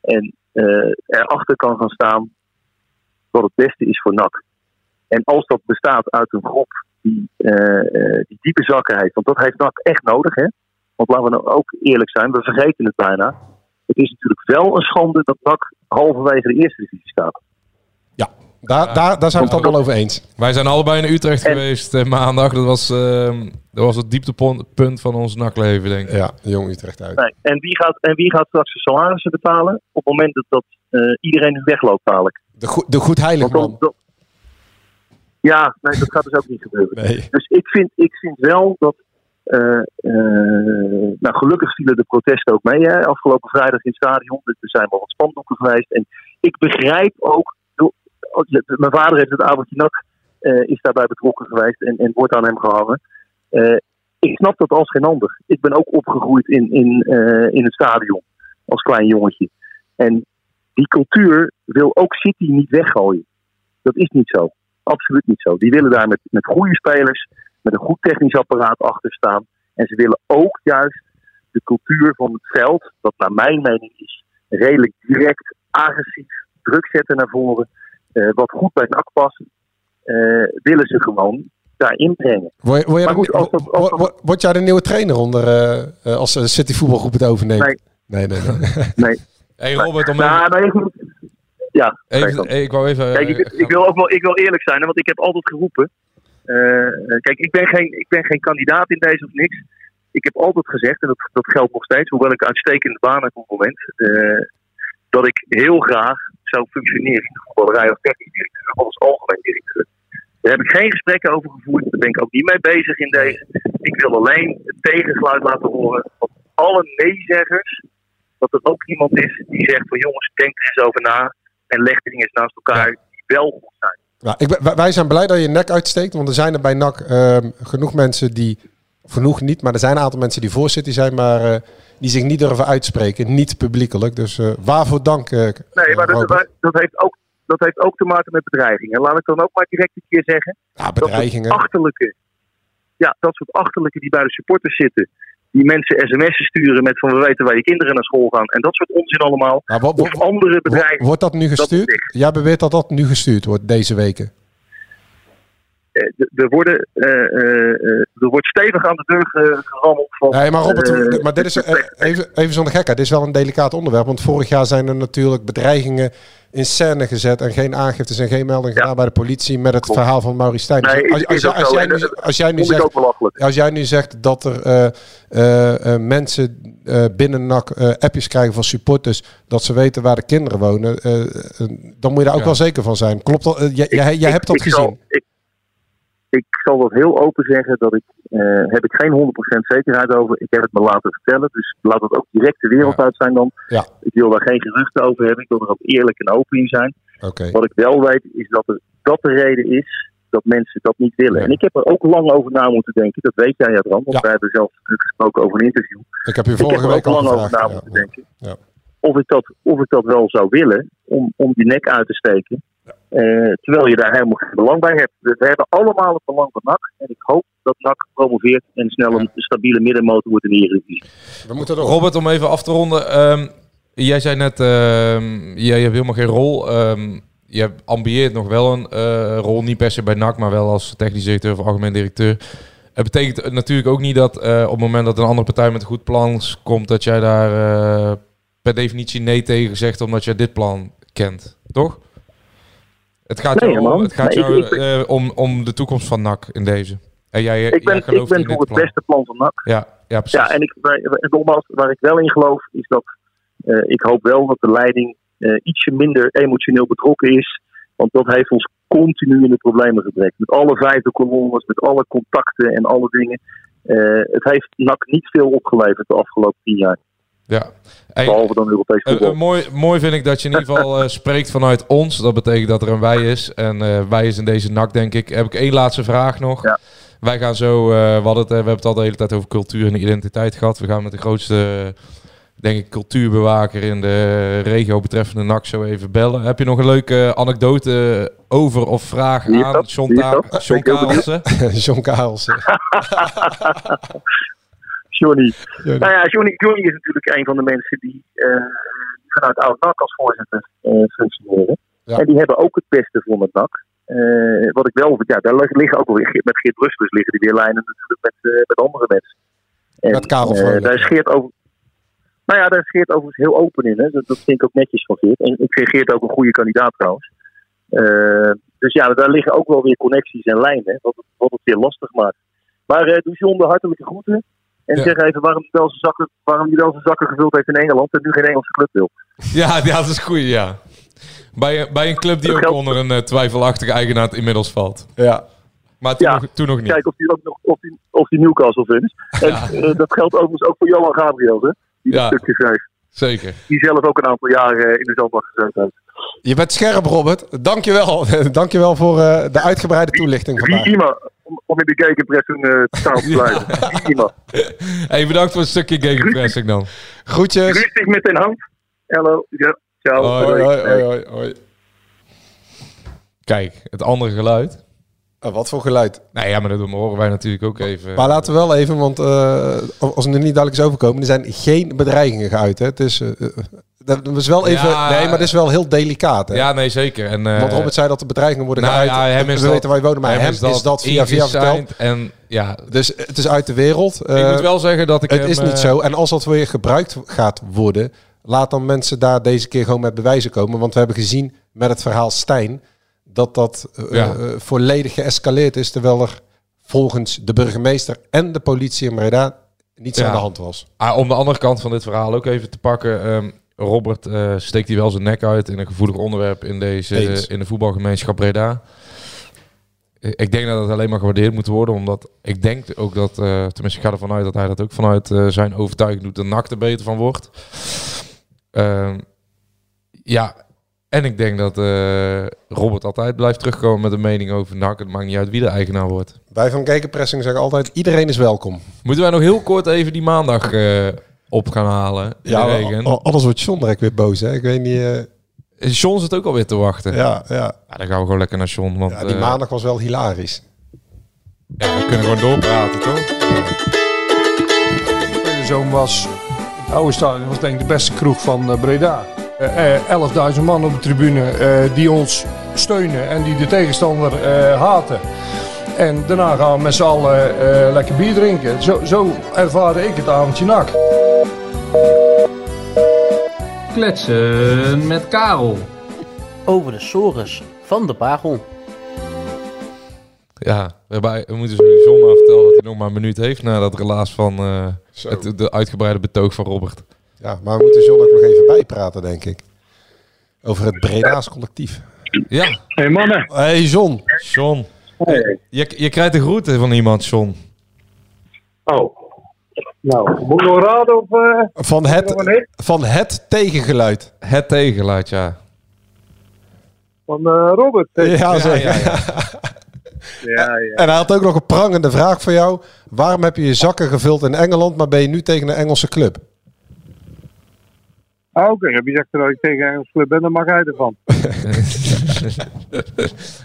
en erachter kan gaan staan wat het beste is voor NAC. En als dat bestaat uit een groep die, die diepe zakken heeft, want dat heeft NAC echt nodig, hè? Want laten we nou ook eerlijk zijn, we vergeten het bijna. Het is natuurlijk wel een schande dat NAC halverwege de eerste divisie staat.
Ja, daar, daar, daar zijn we het allemaal over eens.
Wij zijn allebei in Utrecht
En-
geweest eh, maandag. Dat was, ehm, dat was het dieptepunt van ons nakleven, denk ik.
Ja, Jong Utrecht uit.
Nee. En, wie gaat, en wie gaat straks de salarissen betalen op het moment dat, dat eh, iedereen wegloopt dadelijk?
De, goed, de goed heilig man.
dat- ja, nee, dat gaat dus ook niet gebeuren.
Nee.
Dus ik vind, ik vind wel dat Eh, eh, nou, gelukkig vielen de protesten ook mee. Hè. Afgelopen vrijdag in het stadion. Dus er zijn wel wat spandoeken geweest. En ik begrijp ook. Mijn vader heeft het avondje nat. is daarbij betrokken geweest en, en wordt aan hem gehangen. ik snap dat als geen ander. Ik ben ook opgegroeid in, in, in het stadion. Als klein jongetje. En die cultuur wil ook City niet weggooien. Dat is niet zo. Absoluut niet zo. Die willen daar met, met goede spelers, met een goed technisch apparaat achter staan. En ze willen ook juist de cultuur van het veld, dat naar mijn mening is, redelijk direct, agressief, druk zetten naar voren. Uh, wat goed bij NAC past, uh, willen ze gewoon daarin brengen.
Word, word, goed, als dat, als dat... word, jij de nieuwe trainer onder uh, als City voetbalgroep het overneemt?
Nee.
Nee, nee, nee.
nee.
Hey Robert, om
nou, even... Ja,
even, ik wou even...
Kijk, ik, ik, wil ook wel, ik wil eerlijk zijn, want ik heb altijd geroepen... Uh, kijk, ik ben, geen, ik ben geen kandidaat in deze of niks. Ik heb altijd gezegd, en dat, dat geldt nog steeds, hoewel ik uitstekende baan heb op het moment, uh, dat ik heel graag zou functioneren in de voetballerij als technisch directeur of als algemeen directeur. Daar heb ik geen gesprekken over gevoerd, daar ben ik ook niet mee bezig in deze. Ik wil alleen het tegengeluid laten horen van alle nee-zeggers dat er ook iemand is die zegt van jongens, denk er eens over na en leg dingen eens naast elkaar die wel goed zijn.
Ja, ik, wij zijn blij dat je je nek uitsteekt, want er zijn er bij NAC ehm, genoeg mensen die, genoeg niet, maar er zijn een aantal mensen die voorzitter zijn, maar uh, die zich niet durven uitspreken, niet publiekelijk. Dus uh, waarvoor dank. Uh,
nee, maar dat, dat, heeft ook, dat heeft ook te maken met bedreigingen. Laat ik dan ook maar direct een keer zeggen.
Ja, bedreigingen.
Dat achterlijke, ja, dat soort achterlijke die bij de supporters zitten die mensen sms'en sturen met van we weten waar je kinderen naar school gaan. En dat soort onzin allemaal.
wat,
of andere bedrijven.
Wordt dat nu gestuurd? Jij beweert dat dat nu gestuurd wordt deze weken.
Eh, er, worden, uh, uh, er wordt stevig aan de deur gerammeld van...
Nee, maar Robert, maar dit is even, even zonder gekheid. Dit is wel een delicaat onderwerp. Want vorig jaar zijn er natuurlijk bedreigingen in scène gezet en geen aangiftes en geen melding gedaan bij de politie met het verhaal van Maurice Stijn.
Nee, als, als, als, jij nu, als, jij nu zegt,
als jij nu zegt dat er uh, uh, mensen binnen NAC appjes krijgen van supporters dat ze weten waar de kinderen wonen, dan moet je daar ook wel zeker van zijn. Klopt dat? jij, jij hebt dat gezien.
Ik zal dat heel open zeggen, dat ik, uh, heb ik geen 100% zekerheid over. Ik heb het me laten vertellen, dus laat het ook direct de wereld uit zijn dan.
Ja.
Ik wil daar geen geruchten over hebben, ik wil er ook eerlijk en open in zijn.
Okay.
Wat ik wel weet, is dat, er, dat de reden is dat mensen dat niet willen. En ik heb er ook lang over na moeten denken, dat weet jij, Jadran, want wij hebben zelf gesproken over een interview.
Ik heb je vorige week
ook
lang
over na moeten denken. Of, ik dat, of ik dat wel zou willen, om, om die nek uit te steken. Uh, terwijl je daar helemaal geen belang bij hebt. Dus we hebben allemaal het belang van NAC. En ik hoop dat NAC promoveert en snel een stabiele middenmotor wordt in de Eredivisie.
We moeten Robert, om even af te ronden. Um, jij zei net, uh, jij hebt helemaal geen rol. Um, je ambieert nog wel een uh, rol, niet per se bij NAC, maar wel als technisch directeur of algemeen directeur. Het betekent natuurlijk ook niet dat op het moment dat een andere partij met een goed plan komt, dat jij daar per definitie nee tegen zegt, omdat jij dit plan kent, toch? Het gaat
nee,
jou, het gaat jou ik, ik, uh, om, om de toekomst van NAC in deze. En jij,
ik ben,
jij
ik ben voor het
plan.
beste plan van NAC.
Ja, ja precies.
Ja, en ik, nogmaals, waar ik wel in geloof, is dat uh, ik hoop wel dat de leiding uh, ietsje minder emotioneel betrokken is. Want dat heeft ons continu in de problemen gebracht. Met alle vijfde kolonnes, met alle contacten en alle dingen. het heeft NAC niet veel opgeleverd de afgelopen tien jaar.
Ja.
En, Behalve dan Europees voetbal.
Uh, uh, mooi, mooi vind ik dat je in ieder geval uh, spreekt vanuit ons. Dat betekent dat er een wij is. En wij is in deze nak, denk ik. Heb ik één laatste vraag nog.
Ja.
Wij gaan zo, we, hadden het, we hebben het al de hele tijd over cultuur en identiteit gehad. We gaan met de grootste, denk ik, cultuurbewaker in de regio betreffende NAC zo even bellen. Heb je nog een leuke anekdote over of vraag aan John, John Karelsen?
John Karelsen.
Johnny. Johnny. Nou ja, Johnny, Johnny is natuurlijk een van de mensen die, uh, vanuit Oud-NAC als voorzitter uh, functioneren. Ja. En die hebben ook het beste voor het NAC. Uh, wat ik wel, ja, daar liggen ook weer met Geert Rustlers liggen die weer lijnen natuurlijk met, met andere mensen.
En, met Karel
Daar is Geert over. Nou ja, daar is Geert overigens heel open in. Hè. Dat, dat vind ik ook netjes van Geert. En ik vind Geert ook een goede kandidaat trouwens. dus ja, daar liggen ook wel weer connecties en lijnen, wat het, wat het weer lastig maakt. Maar doe John de hartelijke groeten. En ja. zeg even waarom hij wel zijn zakken, waarom hij wel zijn zakken gevuld heeft in Engeland en nu geen Engelse club wil.
Ja, ja dat is goed, ja. Bij, bij een club die dat ook onder een uh, twijfelachtige eigenaar inmiddels valt.
Ja.
Maar toen,
Ja,
nog, toen nog niet.
Kijken of hij ook nog of die, of die Newcastle vindt. En eh, dat geldt overigens ook voor Johan Gabriel, hè, die
Ja.
dat stukje schreef.
Zeker.
Die zelf ook een aantal jaren eh, in de zandbak gezeten heeft.
Je bent scherp, Robert. Dankjewel. Dankjewel voor eh, de uitgebreide toelichting
Wie
vandaag.
iemand om, in de gegenpressing eh te staan te blijven. Iemand.
Hey, bedankt voor het stukje gegenpressing dan.
Groetjes.
Rustig met een hand. Hallo. Ja, ciao.
Hoi,
Hoi, hoi, hoi, hoi.
Kijk, het andere geluid.
Eh, wat voor geluid.
Nou ja, maar dat horen wij natuurlijk ook even.
Maar laten we wel even, want eh, als het er niet duidelijk is overkomen, er zijn geen bedreigingen geuit. Hè. Het is, eh, eh, dat is wel even,
Ja.
nee, maar het is wel heel delicaat. Hè.
Ja, nee, zeker. En, eh,
want Robert zei dat de bedreigingen worden
nou
geuit.
ja, hem is
we
dat-
weten waar je woont, maar hem, is dat, via via verteld.
En ja,
Dus het is uit de wereld.
ik
Eh,
moet wel zeggen dat ik
het
hem,
is niet
eh,
zo. En als dat weer gebruikt gaat worden, laat dan mensen daar deze keer gewoon met bewijzen komen. Want we hebben gezien met het verhaal Stijn dat dat eh,
Ja.
eh, volledig geëscaleerd is. Terwijl er volgens de burgemeester en de politie in Breda niets
Ja.
aan de hand was.
Ah, om de andere kant van dit verhaal ook even te pakken. ehm, Robert eh, steekt hier wel zijn nek uit in een gevoelig onderwerp in, deze, in de voetbalgemeenschap Breda. Eh, Ik denk dat het alleen maar gewaardeerd moet worden, omdat ik denk ook dat, eh, tenminste ik ga ervan uit dat hij dat ook vanuit zijn overtuiging doet, de NAC er beter van wordt. Ehm, ja, en ik denk dat Robert altijd blijft terugkomen met een mening over NAC. Het maakt niet uit wie de eigenaar wordt.
Wij van Gekenpressing zeggen altijd, iedereen is welkom.
Moeten wij nog heel kort even die maandag op gaan halen in
Ja,
de regen?
a- anders wordt John direct weer boos. Hè? Ik weet niet... eh,
Is John zit ook alweer te wachten.
ja, ja.
Ja, dan gaan we gewoon lekker naar John. Want,
ja, die
eh,
maandag was wel hilarisch.
ja, we kunnen gewoon doorpraten, toch?
De zoon was, het oude stadion was denk ik de beste kroeg van eh, Breda. Eh, eh, 11.000 man op de tribune eh, die ons steunen en die de tegenstander eh, haten. En daarna gaan we met z'n allen eh, lekker bier drinken. Zo, zo ervaarde ik het avondje nak.
Kletsen met Karel.
Over de sores van de Pagel.
Ja, we, hebben, we moeten zo John maar vertellen dat hij nog maar een minuut heeft na dat relaas van eh, het, de uitgebreide betoog van Robert.
Ja, maar we moeten John ook nog even bijpraten, denk ik. Over het Breda's collectief.
Ja,
Hey mannen.
Hey John.
John.
Hey.
Je, je krijgt de groeten van iemand, John.
Oh. Nou, moet ik nog raden of...
Van
een
het, van het tegengeluid.
Het tegengeluid, ja.
Van eh, Robert.
Ja, zeker.
ja, ja.
Ja, ja.
En hij had ook nog een prangende vraag voor jou. Waarom heb je je zakken gevuld in Engeland, maar ben je nu tegen een Engelse club?
Ah, Oké, heb je zegt dat ik tegen Engels club ben, dan mag hij ervan.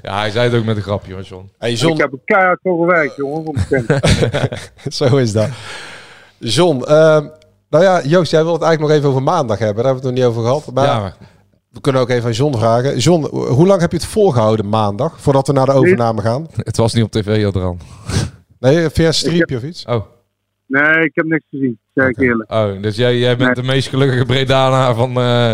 ja, hij zei het ook met een grapje, hoor, John.
Hey
Ik heb het keihard voor gewerkt, jongen. om te kennen.
zo is dat. John, ehm, nou ja, Joost, jij wil het eigenlijk nog even over maandag hebben. Daar hebben we het nog niet over gehad. Maar
ja, maar
we kunnen ook even aan John vragen. John, hoe lang heb je het volgehouden maandag, voordat we naar de overname gaan?
het was niet op tv, Adran.
Nee, via een streepje of iets?
Oh.
Nee, ik heb niks gezien, zeg ik eerlijk.
Oh, dus jij, jij bent
Nee.
de meest gelukkige Bredana van eh,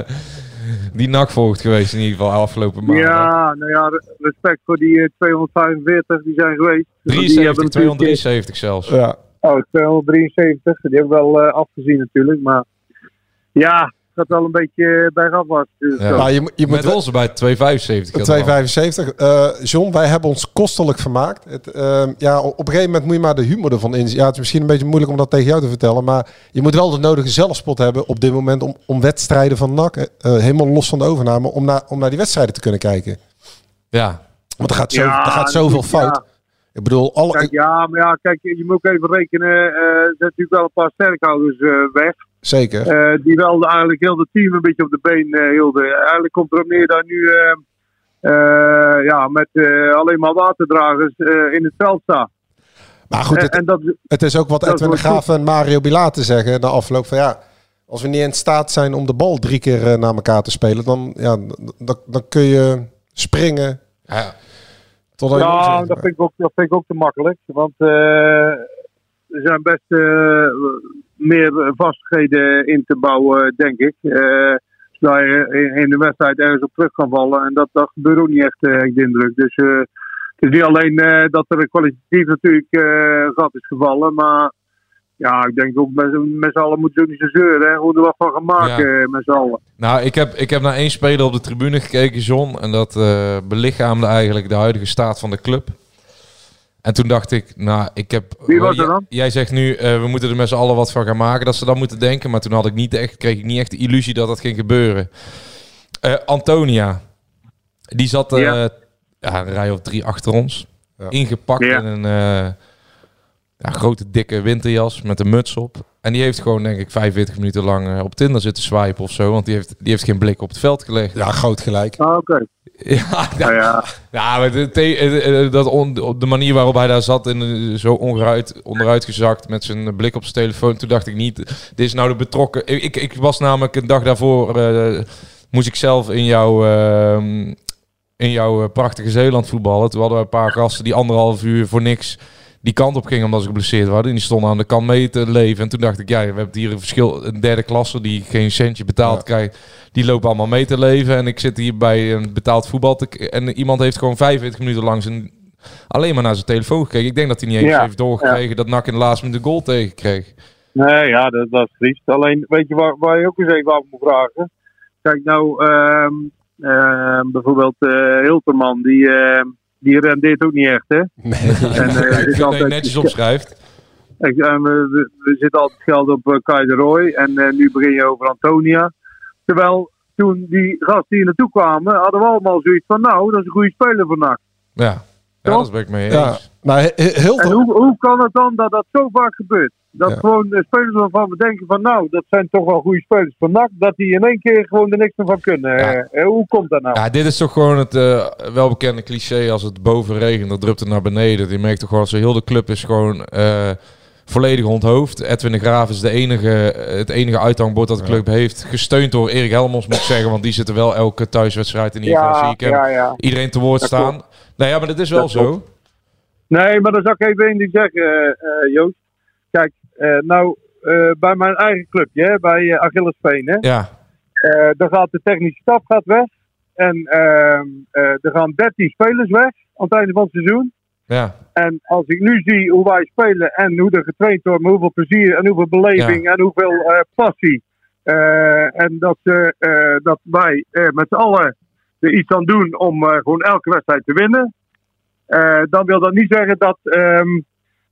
die NAC volgt geweest in ieder geval afgelopen maand.
Ja, nou ja, re- respect voor die eh, 245 die zijn geweest. Want die
73,
hebben natuurlijk-
273 zelfs.
Ja.
Oh, 273. Die hebben we wel eh, afgezien natuurlijk. Maar ja, het gaat wel een beetje bergafwaarts. Dus
Ja.
Nou, je, moet- je moet
Met ons bij 275.
275. Eh John, wij hebben ons kostelijk vermaakt. Het, ehm, ja, op een gegeven moment moet je maar de humor ervan inzien. Ja, het is misschien een beetje moeilijk om dat tegen jou te vertellen. Maar je moet wel de nodige zelfspot hebben op dit moment om, om wedstrijden van NAC, eh, helemaal los van de overname, om naar, om naar die wedstrijden te kunnen kijken.
Ja.
Want er gaat, zo,
Ja,
er gaat zoveel fout.
ja.
Ik bedoel, alle,
Kijk, ja, maar ja, kijk, je moet ook even rekenen. eh, er zijn natuurlijk wel een paar sterkhouders eh, weg.
zeker.
eh, die wel eigenlijk heel het team een beetje op de been eh, hielden. Eigenlijk komt er op neer dat nu ja, met eh, alleen maar waterdragers eh, in het veld staan.
maar goed, het,
en dat, is-
het is ook wat Edwin de Graaf en Mario Bilater zeggen na afloop van ja... Als we niet in staat zijn om de bal drie keer eh, naar elkaar te spelen, dan, ja, dan, dan kun je springen
Ja.
Totdat je
ja,
moet-
dat vind, ik ook, dat vind ik ook te makkelijk. Want eh, er zijn best eh, meer vastigheden in te bouwen, denk ik. Eh zodat je in- de wedstrijd ergens op terug kan vallen. En dat, dat gebeurt ook niet echt, eh, heb ik de indruk. Dus eh, het is niet alleen eh, dat er kwalitatief natuurlijk eh gat is gevallen. Maar ja, ik denk ook met, met z'n allen moeten ze ook niet zo zeuren. Hè. Hoe er wat van gaan maken eh, met z'n allen.
Nou, ik heb, ik heb naar één speler op de tribune gekeken, John. En dat eh, belichaamde eigenlijk de huidige staat van de club. En toen dacht ik, nou, ik heb...
Wie was er
jij-
dan?
Jij zegt nu, eh, we moeten er met z'n allen wat van gaan maken. Dat ze dat moeten denken. Maar toen had ik niet echt, kreeg ik niet echt de illusie dat dat ging gebeuren. Eh, Antonia. Die zat eh,
Ja.
ja, een rij of drie achter ons.
Ja.
Ingepakt
Ja.
in een eh, ja, grote dikke winterjas met een muts op. En die heeft gewoon, denk ik, 45 minuten lang eh, op Tinder zitten swipen of zo. Want die heeft, die heeft geen blik op het veld gelegd.
Ja, groot gelijk.
Ah, Oké.
Ja,
Nou ja.
ja, maar de, eh, eh, dat on- op de manier waarop hij daar zat en zo onderuit, onderuit gezakt met zijn blik op zijn telefoon, toen dacht ik niet, dit is nou de betrokken. Ik, ik, ik was namelijk een dag daarvoor, eh, moest ik zelf in jouw, ehm, in jouw prachtige Zeeland voetballen. Toen hadden we een paar gasten die anderhalf uur voor niks die kant op gingen omdat ze geblesseerd waren. En die stonden aan de kant mee te leven. En toen dacht ik, ja, we hebben hier een verschil, een derde klasse die geen centje betaald
Ja.
krijgt. Die lopen allemaal mee te leven. En ik zit hier bij een betaald voetbal. Te, en iemand heeft gewoon 45 minuten lang zijn, alleen maar naar zijn telefoon gekeken. Ik denk dat hij niet eens
Ja,
heeft doorgekregen dat NAC in de laatste minuut de goal tegen kreeg.
Nee, ja, dat, dat is triest. Alleen, weet je waar, waar je ook eens even af moet vragen? Kijk, nou, ehm, ehm, bijvoorbeeld eh Hilterman, die, ehm, die rendeert ook niet echt, hè?
Nee.
En, eh,
ik
is
vind dat je
altijd-
netjes opschrijft.
Ik, eh, we, zitten altijd geld op uh, Kai de Roy en eh, nu begin je over Antonia. Terwijl toen die gasten hier naartoe kwamen, hadden we allemaal zoiets van, nou, dat is een goede speler van NAC.
Ja, ja dat ben ik mee eens.
Ja, maar he- he- heel
En hoe, hoe kan het dan dat dat zo vaak gebeurt? Dat
Ja.
gewoon de spelers waarvan we denken van, nou, dat zijn toch wel goede spelers van NAC, dat die in één keer gewoon er niks meer van kunnen.
Ja.
Eh, eh, hoe komt dat nou?
Ja, dit is toch gewoon het eh, welbekende cliché. Als het boven regent, dan drupt het naar beneden. Je merkt toch gewoon, zo heel de club is gewoon volledig onthoofd. Edwin de Graaf is de enige, het enige uithangbord dat de club heeft. Gesteund door Erik Helmons, moet ik zeggen. Want die zit er wel elke thuiswedstrijd in ieder geval.
ja, ja, ja.
iedereen te woord
Dat
staan.
klopt.
Nou ja, maar dat is wel
Dat
zo.
klopt. Nee, maar dan zou ik even één ding zeggen, Joost. Kijk, nou, eh, bij mijn eigen clubje, hè, bij eh, Achillesveen, hè.
Ja,
Eh, dan gaat de technische staf gaat weg. En ehm, eh, er gaan 13 spelers weg aan het einde van het seizoen.
ja.
En als ik nu zie hoe wij spelen en hoe er getraind wordt, met hoeveel plezier en hoeveel beleving en hoeveel eh, passie. eh, en dat, eh, dat wij eh, met z'n allen er iets aan doen om eh, gewoon elke wedstrijd te winnen. eh, dan wil dat niet zeggen dat, ehm,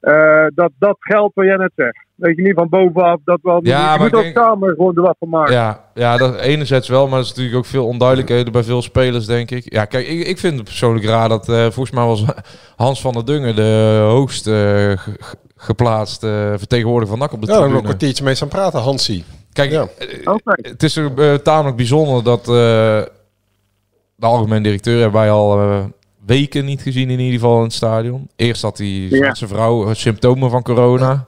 eh, dat dat geldt wat jij net zegt. Weet je niet van bovenaf dat wel.
Ja,
je
maar
moet
ik
ook
denk-
samen gewoon er wat van maken.
Ja, ja, dat enerzijds wel, maar er is natuurlijk ook veel onduidelijkheden bij veel spelers, denk ik. Ja, kijk, ik, ik vind het persoonlijk raar dat eh, volgens mij was Hans van der Dungen de hoogst eh, ge- ge- geplaatste vertegenwoordiger van NAC op de
Ja, daar hebben we nog
tribune.
een kwartiertje mee staan praten, Hansie.
Kijk,
Ja.
het is eh, tamelijk bijzonder dat eh, de algemeen directeur hebben wij al weken niet gezien in ieder geval in het stadion. Eerst had hij
Ja.
met zijn vrouw eh, symptomen van corona.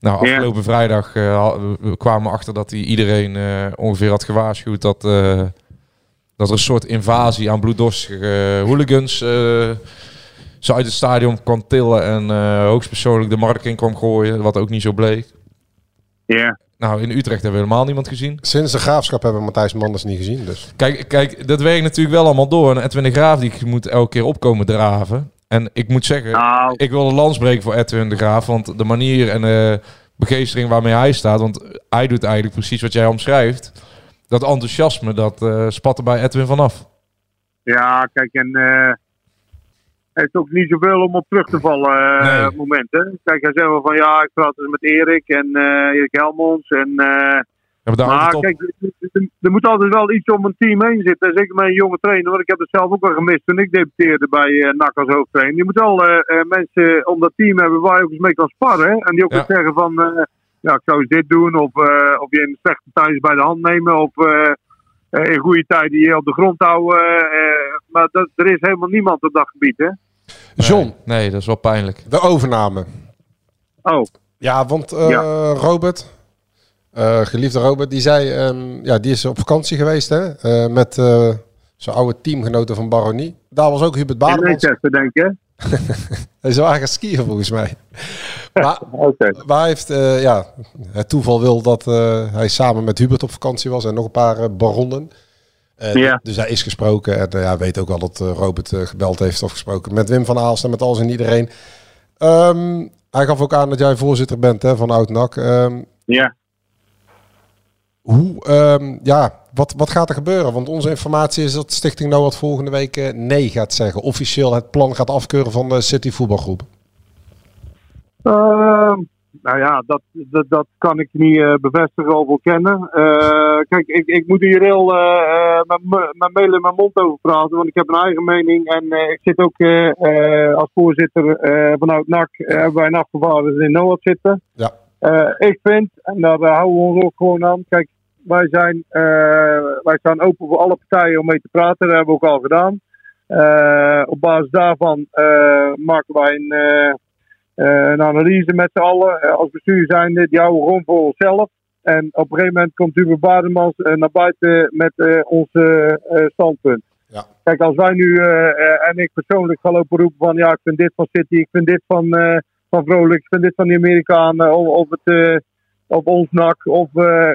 Nou,
Ja.
afgelopen vrijdag eh, we kwamen we achter dat hij iedereen eh, ongeveer had gewaarschuwd dat, dat er een soort invasie aan bloeddorstige hooligans ze uit het stadion kwam tillen en hoogstpersoonlijk de markt in kwam gooien, wat ook niet zo bleek.
Ja.
Nou, in Utrecht hebben we helemaal niemand gezien.
Sinds de graafschap hebben we Matthijs Manders niet gezien. Dus.
Kijk, kijk, dat werkt natuurlijk wel allemaal door. En Edwin de Graaf die moet elke keer opkomen draven. En ik moet zeggen,
Nou,
ik wil een lans breken voor Edwin de Graaf. Want de manier en de begeestering waarmee hij staat. Want hij doet eigenlijk precies wat jij omschrijft. Dat enthousiasme, dat eh, spat er bij Edwin vanaf.
Ja, kijk, en eh hij heeft ook niet zoveel om op terug te vallen eh
Nee.
op het moment. Hè? Kijk, hij zegt wel van ja, ik praat dus met Erik en eh Erik Helmons. En, eh,
Ja, maar
maar
het
kijk, er- moet altijd wel iets om een team heen zitten. En Zeker met een jonge trainer, want ik heb het zelf ook wel gemist toen ik debuteerde bij eh NAC als hoofdtrainer. Je moet wel eh, eh, mensen om dat team hebben waar je ook eens mee kan sparren. hè. En die ook
Ja.
eens zeggen van, eh, ja, ik zou eens dit doen. Of, eh, of je in slechte tijden bij de hand nemen. Of eh, eh, in goede tijden je op de grond houden. eh, maar dat, er is helemaal niemand op dat gebied, hè?
John,
Nee, nee, dat is wel pijnlijk.
de overname.
Oh,
Ja, want eh,
Ja.
Robert, eh, geliefde Robert, die zei, ehm, ja, die is op vakantie geweest hè, eh, met eh, zijn oude teamgenoten van Baronie. Daar was ook Hubert
in
Bademans.
Manchester denk?
Hij zou eigenlijk skiën volgens mij. Maar, hij heeft, eh, ja, het toeval wil dat eh, hij samen met Hubert op vakantie was en nog een paar baronnen. Eh,
Ja.
Dus hij is gesproken en eh, ja, weet ook wel dat eh, Robert gebeld heeft of gesproken met Wim van Aalst en met alles en iedereen. Ehm, hij gaf ook aan dat jij voorzitter bent hè, van Oud-NAC. Ehm,
Ja.
hoe, ehm, ja, wat, wat gaat er gebeuren? Want onze informatie is dat Stichting Noord volgende week nee gaat zeggen. Officieel het plan gaat afkeuren van de City voetbalgroep.
Nou ja, dat, dat, dat kan ik niet uh, bevestigen of ontkennen. Uh, kijk, ik, ik moet hier heel uh, mijn mail in mijn mond over praten, want ik heb een eigen mening. En ik zit ook als voorzitter vanuit NAC, hebben wij een afgevaardigde in Noord zitten.
Ja.
ik vind, en daar houden we ons ook gewoon aan, kijk, wij, zijn, wij staan open voor alle partijen om mee te praten, dat hebben we ook al gedaan. op basis daarvan maken wij een een analyse met z'n allen. Uh, als bestuur zijn die houden gewoon voor onszelf. En op een gegeven moment komt Hubert Bademans uh, naar buiten met ons standpunt.
Ja.
Kijk, als wij nu en ik persoonlijk ga lopen roepen van ja, ik vind dit van City, ik vind dit van, van Vrolijk, ik vind dit van de Amerikanen, of, of, het, of ons NAC, of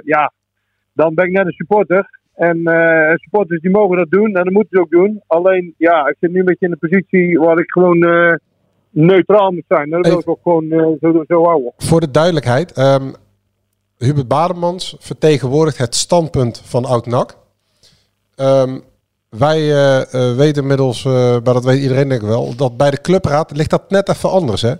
ja, dan ben ik net een supporter. En supporters die mogen dat doen en dat moeten ze ook doen. Alleen ja, ik zit nu een beetje in een positie waar ik gewoon neutraal moet zijn. Dat wil ik ook gewoon uh, zo, zo houden.
Voor de duidelijkheid, um, Hubert Bademans vertegenwoordigt het standpunt van Oud-NAC. Um, wij uh, uh, weten inmiddels, maar dat weet iedereen denk ik wel, dat bij de clubraad ligt dat net even anders. Hè?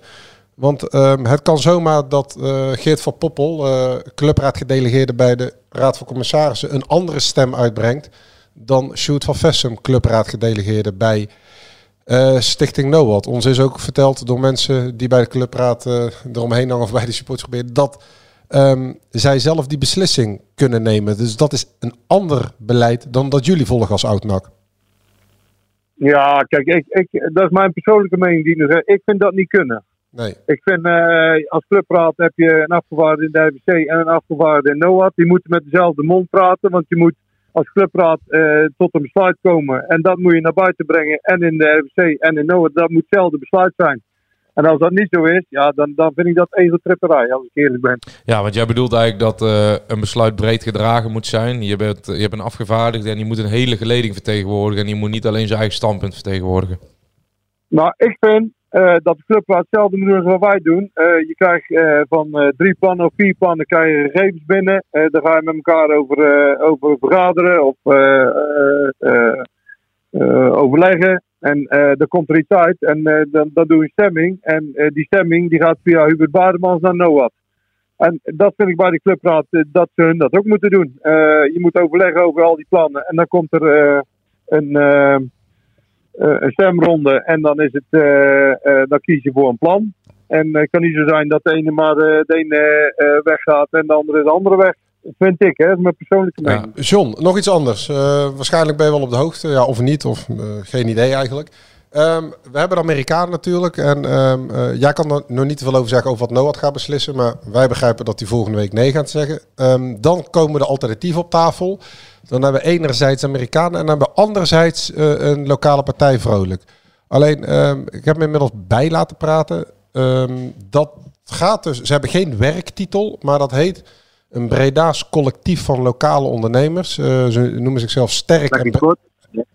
Want um, het kan zomaar dat Geert van Poppel, clubraadgedelegeerde bij de Raad van Commissarissen, een andere stem uitbrengt dan Sjoerd van Vessem, clubraadgedelegeerde bij uh, Stichting NOAD. Ons is ook verteld door mensen die bij de clubraad uh, eromheen hangen of bij de supportsgebieden, dat um, zij zelf die beslissing kunnen nemen. Dus dat is een ander beleid dan dat jullie volgen als oud-NAC.
Ja, kijk, ik, ik, dat is mijn persoonlijke mening. Die ik vind dat niet kunnen.
Nee.
Ik vind, uh, als clubraad heb je een afgevaardigde in de RVC en een afgevaardigde in NOAD. Die moeten met dezelfde mond praten, want je moet als clubraad uh, tot een besluit komen. En dat moet je naar buiten brengen. En in de RVC en in NOAD. Dat moet hetzelfde besluit zijn. En als dat niet zo is, ja, dan, dan vind ik dat ezeltripperij, als ik eerlijk ben.
Ja, want jij bedoelt eigenlijk dat uh, een besluit breed gedragen moet zijn. Je, bent, je hebt een afgevaardigde en die moet een hele geleding vertegenwoordigen. En die moet niet alleen zijn eigen standpunt vertegenwoordigen.
Nou, ik vind uh, dat de clubraad hetzelfde moet doen als wat wij doen. Uh, je krijgt uh, van drie plannen of vier plannen krijg je gegevens binnen. daar ga je met elkaar over, over vergaderen of overleggen. En dan komt er iets uit en dan, dan doe je stemming. En die stemming die gaat via Hubert Bademans naar NOAD. En dat vind ik bij de clubraad dat ze hun dat ook moeten doen. je moet overleggen over al die plannen. En dan komt er een een stemronde en dan, is het, uh, uh, dan kies je voor een plan. En het kan niet zo zijn dat de ene maar de ene weggaat en de andere de andere weg. Dat vind ik, hè? dat is mijn persoonlijke mening.
Ja. John, nog iets anders. waarschijnlijk ben je wel op de hoogte, ja, of niet, of geen idee eigenlijk. Um, we hebben de Amerikanen natuurlijk. En um, uh, jij kan er nog niet te veel over zeggen over wat Noah gaat beslissen. Maar wij begrijpen dat hij volgende week nee gaat zeggen. Um, dan komen de alternatieven op tafel. Dan hebben we enerzijds Amerikanen en dan hebben we anderzijds uh, een lokale partij vrolijk. Alleen, ik heb me inmiddels bij laten praten. dat gaat dus, ze hebben geen werktitel, maar dat heet een Breda's collectief van lokale ondernemers. Uh, ze noemen zichzelf sterk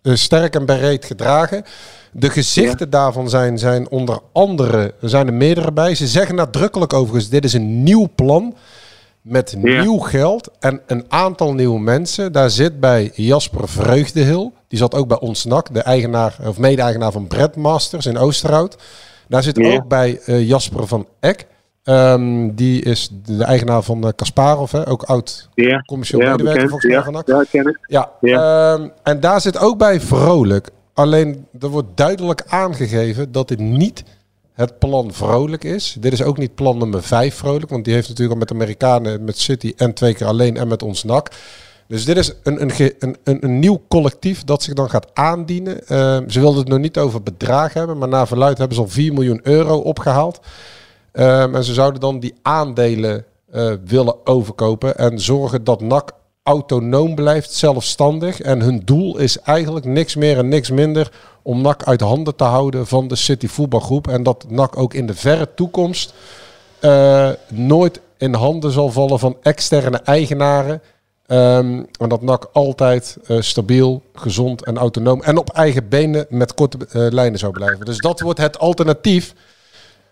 en, sterk en bereid gedragen. De gezichten daarvan zijn, zijn onder andere, er zijn er meerdere bij. Ze zeggen nadrukkelijk overigens, dit is een nieuw plan met nieuw geld en een aantal nieuwe mensen. Daar zit bij Jasper Vreugdehil, die zat ook bij ons NAC, de eigenaar of mede-eigenaar van Masters in Oosterhout. Daar zit ook bij uh, Jasper van Eck. Um, die is de eigenaar van uh, Kasparov, hè? ook oud
ja.
commercieel ja, medewerker volgens mij van NAC.
Ja, ken ik.
Ja, ja. Um, en daar zit ook bij Vrolijk. Alleen er wordt duidelijk aangegeven dat dit niet het plan vrolijk is. Dit is ook niet plan nummer 5 vrolijk, want die heeft natuurlijk al met Amerikanen, met City en twee keer alleen en met ons NAC. Dus dit is een, een, een, een nieuw collectief dat zich dan gaat aandienen. Uh, ze wilden het nog niet over bedrag hebben, maar na verluid hebben ze al 4 miljoen euro opgehaald. Uh, en ze zouden dan die aandelen uh, willen overkopen en zorgen dat NAC autonoom blijft, zelfstandig. En hun doel is eigenlijk niks meer en niks minder om NAC uit handen te houden van de City voetbalgroep. En dat NAC ook in de verre toekomst uh, nooit in handen zal vallen van externe eigenaren. Um, en dat NAC altijd uh, stabiel, gezond en autonoom en op eigen benen met korte uh, lijnen zou blijven. Dus dat wordt het alternatief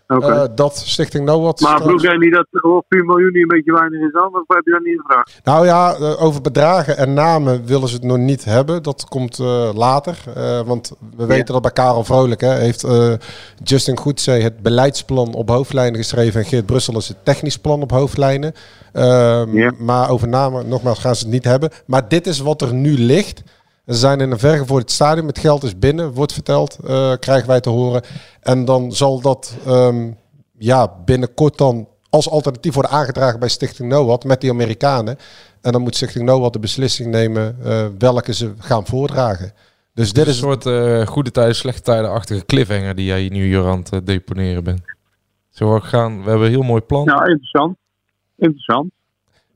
Eh, dat Stichting NOAD...
Maar vroeg jij niet dat oh, 4 miljoen niet een beetje weinig is dan? Of heb je dat niet gevraagd?
Nou ja, eh, over bedragen en namen willen ze het nog niet hebben. Dat komt eh, later. Want we weten dat bij Karel Vrolijk hè, heeft Justin Goedzee het beleidsplan op hoofdlijnen geschreven. En Geert Brussel is het technisch plan op hoofdlijnen. Ehm, Maar over namen, nogmaals, gaan ze het niet hebben. Maar dit is wat er nu ligt. Ze zijn in een vergevorderd stadium. Het geld is binnen, wordt verteld, eh, krijgen wij te horen. En dan zal dat ehm, ja, binnenkort dan als alternatief worden aangedragen bij Stichting NOAD met die Amerikanen. En dan moet Stichting NOAD de beslissing nemen eh, welke ze gaan voordragen. Dus dit
een
is
soort eh, goede tijden, slechte tijden-achtige cliffhanger die jij nu hier aan het deponeren bent. Zo we gaan, we hebben een heel mooi plan.
Ja, interessant. Interessant.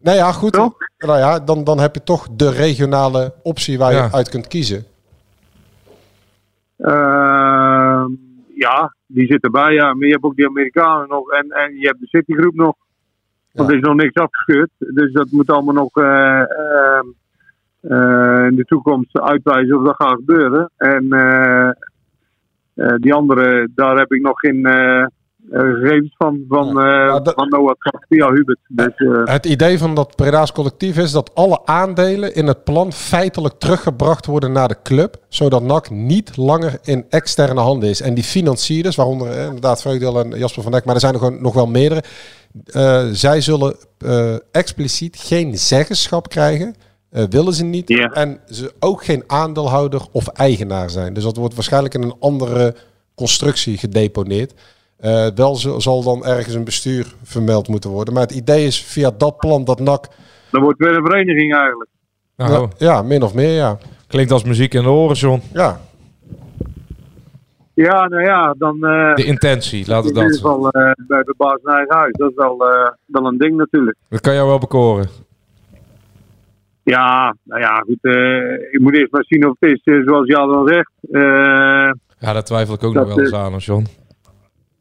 Nou ja, goed. Nou ja, dan, dan heb je toch de regionale optie waar
Ja.
je uit kunt kiezen.
Ehm, ja, die zit erbij, ja. Maar je hebt ook die Amerikanen nog en, en je hebt de Citigroep nog. Want er is nog niks afgekeurd. Dus dat moet allemaal nog eh, ehm, eh, in de toekomst uitwijzen of dat gaat gebeuren. En eh, eh, die andere, daar heb ik nog geen gegevens van, van, eh van Noah via Hubert. Dus, eh,
Het idee van dat Preda's collectief is dat alle aandelen in het plan feitelijk teruggebracht worden naar de club. Zodat NAC niet langer in externe handen is. En die financierders, waaronder eh, inderdaad Vreugdeel en Jasper van Dijk, maar er zijn er gewoon nog wel meerdere. eh, zij zullen eh, expliciet geen zeggenschap krijgen. eh, willen ze niet. En ze ook geen aandeelhouder of eigenaar zijn. Dus dat wordt waarschijnlijk in een andere constructie gedeponeerd. Eh, wel zal dan ergens een bestuur vermeld moeten worden. Maar het idee is via dat plan dat NAC...
dat wordt weer een vereniging eigenlijk.
Nou,
Ja, min of meer, ja.
Klinkt als muziek in de oren, John.
Ja.
Ja, nou ja, dan... eh,
De intentie, laten we
in
dat
ieder geval eh, bij de baas naar eigen huis. Dat is wel, eh, wel een ding natuurlijk.
Dat kan jou wel bekoren.
Ja, nou ja, goed. eh, ik moet eerst maar zien of het is zoals Jan al zegt. Eh,
Ja, daar twijfel ik ook nog wel eens aan, John.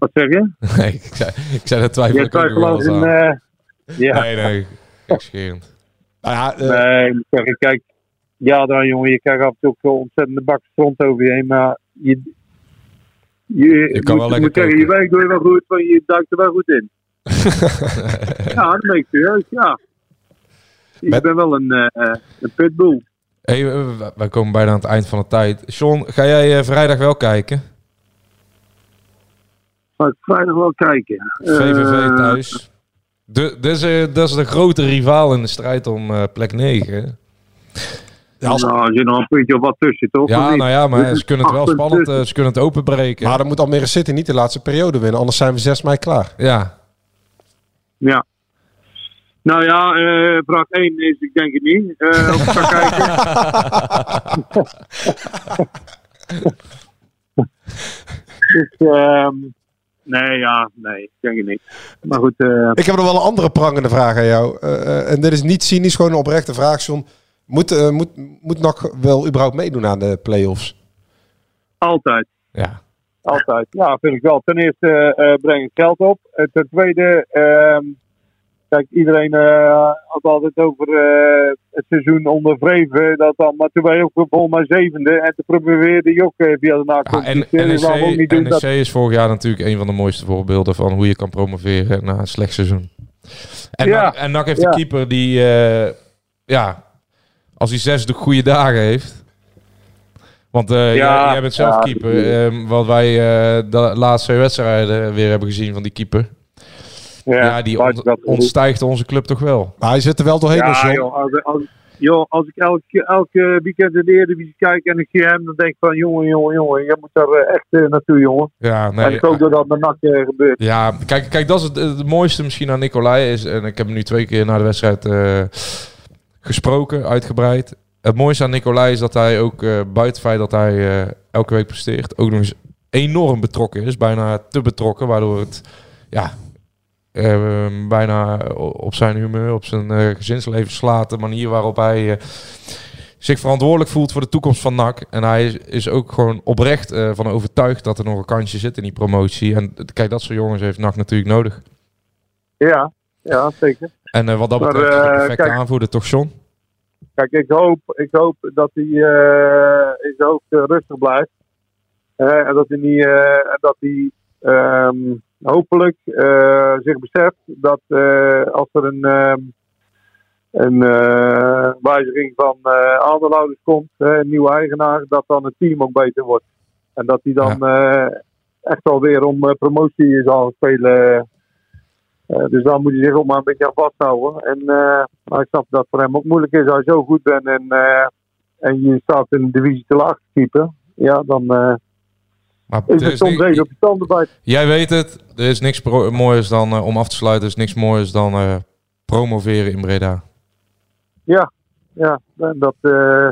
Wat zeg je?
Nee, ik zei, ik zei daar twijfel
Je
ik
twijfelt
eens
een...
aan.
eh, ja.
Nee, nee, gekscherend.
Nou ja,
Nee, ik kijk, ja dan jongen, je krijgt af en toe ook ontzettende bak stront over je heen, maar je, je,
Je kan
moet,
wel
moet
lekker
zeggen, je werk doe je wel goed, want je duikt er wel goed in. ja, dat ben ik serieus, ja. Ik ben wel een, eh, een pitbull.
Hey, wij komen bijna aan het eind van de tijd. John, ga jij eh, vrijdag wel kijken?
Ga ik vrijdag wel kijken.
VVV
Eh,
thuis. De, dat, is, eh, dat is de grote rivaal in de strijd om eh, plek 9. hè?
Nou, er zit nog een puntje of wat tussen, toch?
Ja, nou ja, maar ze kunnen het wel spannend, eh, ze kunnen het openbreken.
Maar dan moet Almere City niet de laatste periode winnen. Anders zijn we 6 mei klaar.
Ja.
Ja. Nou ja, eh, vraag 1 is, ik denk het niet. Eh of ik ga kijken. dus, ehm, nee, ja, nee, ik denk het niet. Maar goed, eh,
Ik heb nog wel een andere prangende vraag aan jou. Eh, eh, en dit is niet cynisch, gewoon een oprechte vraag, John. Moet, eh, moet, moet NAC wel überhaupt meedoen aan de play-offs?
altijd.
Ja.
Altijd. Ja, vind ik wel. Ten eerste breng het geld op. En ten tweede, ehm, kijk, iedereen eh, had altijd over eh, het seizoen onder Vreven. Dat dan, maar toen je ook volgens mij zevende. En toen probeerde je ook eh, via de
Ah,
nakomst.
en
waarom ook
NEC,
niet doen
NEC
dat-
is vorig jaar natuurlijk een van de mooiste voorbeelden van hoe je kan promoveren na een slecht seizoen. En,
Ja.
NAC, en NAC heeft
Ja.
de keeper die, ja, als hij zes de goede dagen heeft. Want
Ja,
jij, jij bent zelf
ja,
keeper. ehm, wat wij de laatste twee wedstrijden weer hebben gezien van die keeper. Ja, die on- ontstijgt onze club toch wel.
Maar hij zit er wel doorheen,
Ja,
dus,
joh, als, als, joh, als ik elke, elke weekend in de Eredivisie kijk en ik zie hem, dan denk ik van jongen, jongen, jongen, je moet daar eh, echt eh, naartoe, jongen.
Ja, nee,
en ik hoop dat dat met NAC eh, gebeurt.
Ja, kijk, kijk dat is het, het mooiste misschien aan Nicolai. Is, en ik heb hem nu twee keer na de wedstrijd eh, gesproken, uitgebreid. Het mooiste aan Nicolai is dat hij ook, eh, buiten het feit dat hij eh, elke week presteert, ook nog eens enorm betrokken is. Bijna te betrokken, waardoor het ja, eh, bijna op zijn humeur, op zijn eh, gezinsleven slaat. De manier waarop hij eh, zich verantwoordelijk voelt voor de toekomst van NAC. En hij is, is ook gewoon oprecht eh, van overtuigd dat er nog een kansje zit in die promotie. En kijk, dat soort jongens heeft NAC natuurlijk nodig.
Ja, ja, zeker.
En wat dat
Maar,
betreft de perfecte
kijk-
aanvoerder, toch John?
Kijk, ik hoop, ik hoop dat hij in zijn hoofd rustig blijft. En dat hij niet, dat hij, ehm, hopelijk eh, zich beseft dat eh, als er een, ehm, een eh, wijziging van aandeelhouders komt, een nieuwe eigenaar, dat dan het team ook beter wordt. En dat hij dan eh, echt alweer om promotie zal spelen. Dus daar moet hij zich ook maar een beetje aan vasthouden. En maar ik snap dat het voor hem ook moeilijk is als je zo goed bent en, en je staat in de divisie te laag te keeper. Ja, dan
Maar
is
er
soms even op tanden bijten.
Jij weet het, er is niks moois dan, eh, om af te sluiten, er is niks moois dan eh, promoveren in Breda.
Ja, ja. En dat, eh,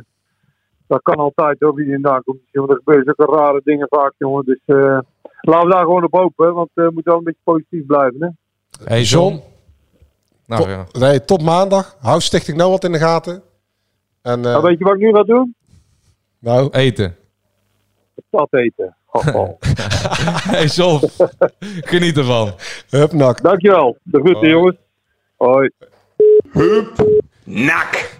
dat kan altijd hoor, wie in daar komt. Want er gebeuren zulke rare dingen vaak, jongen. Dus eh, laten we daar gewoon op hopen, want eh, we moeten wel een beetje positief blijven. Hè?
Hey
John.
Nou
Tot-
ja.
Nee, tot maandag. Hou Stichting Nou wat in de gaten. En, eh,
Nou, weet je wat ik nu ga doen?
nou,
Eten.
Dat eten. Oh, oh.
Hey John, geniet ervan.
Hup, nak.
Dankjewel. De groeten, jongens. Hoi.
NAC.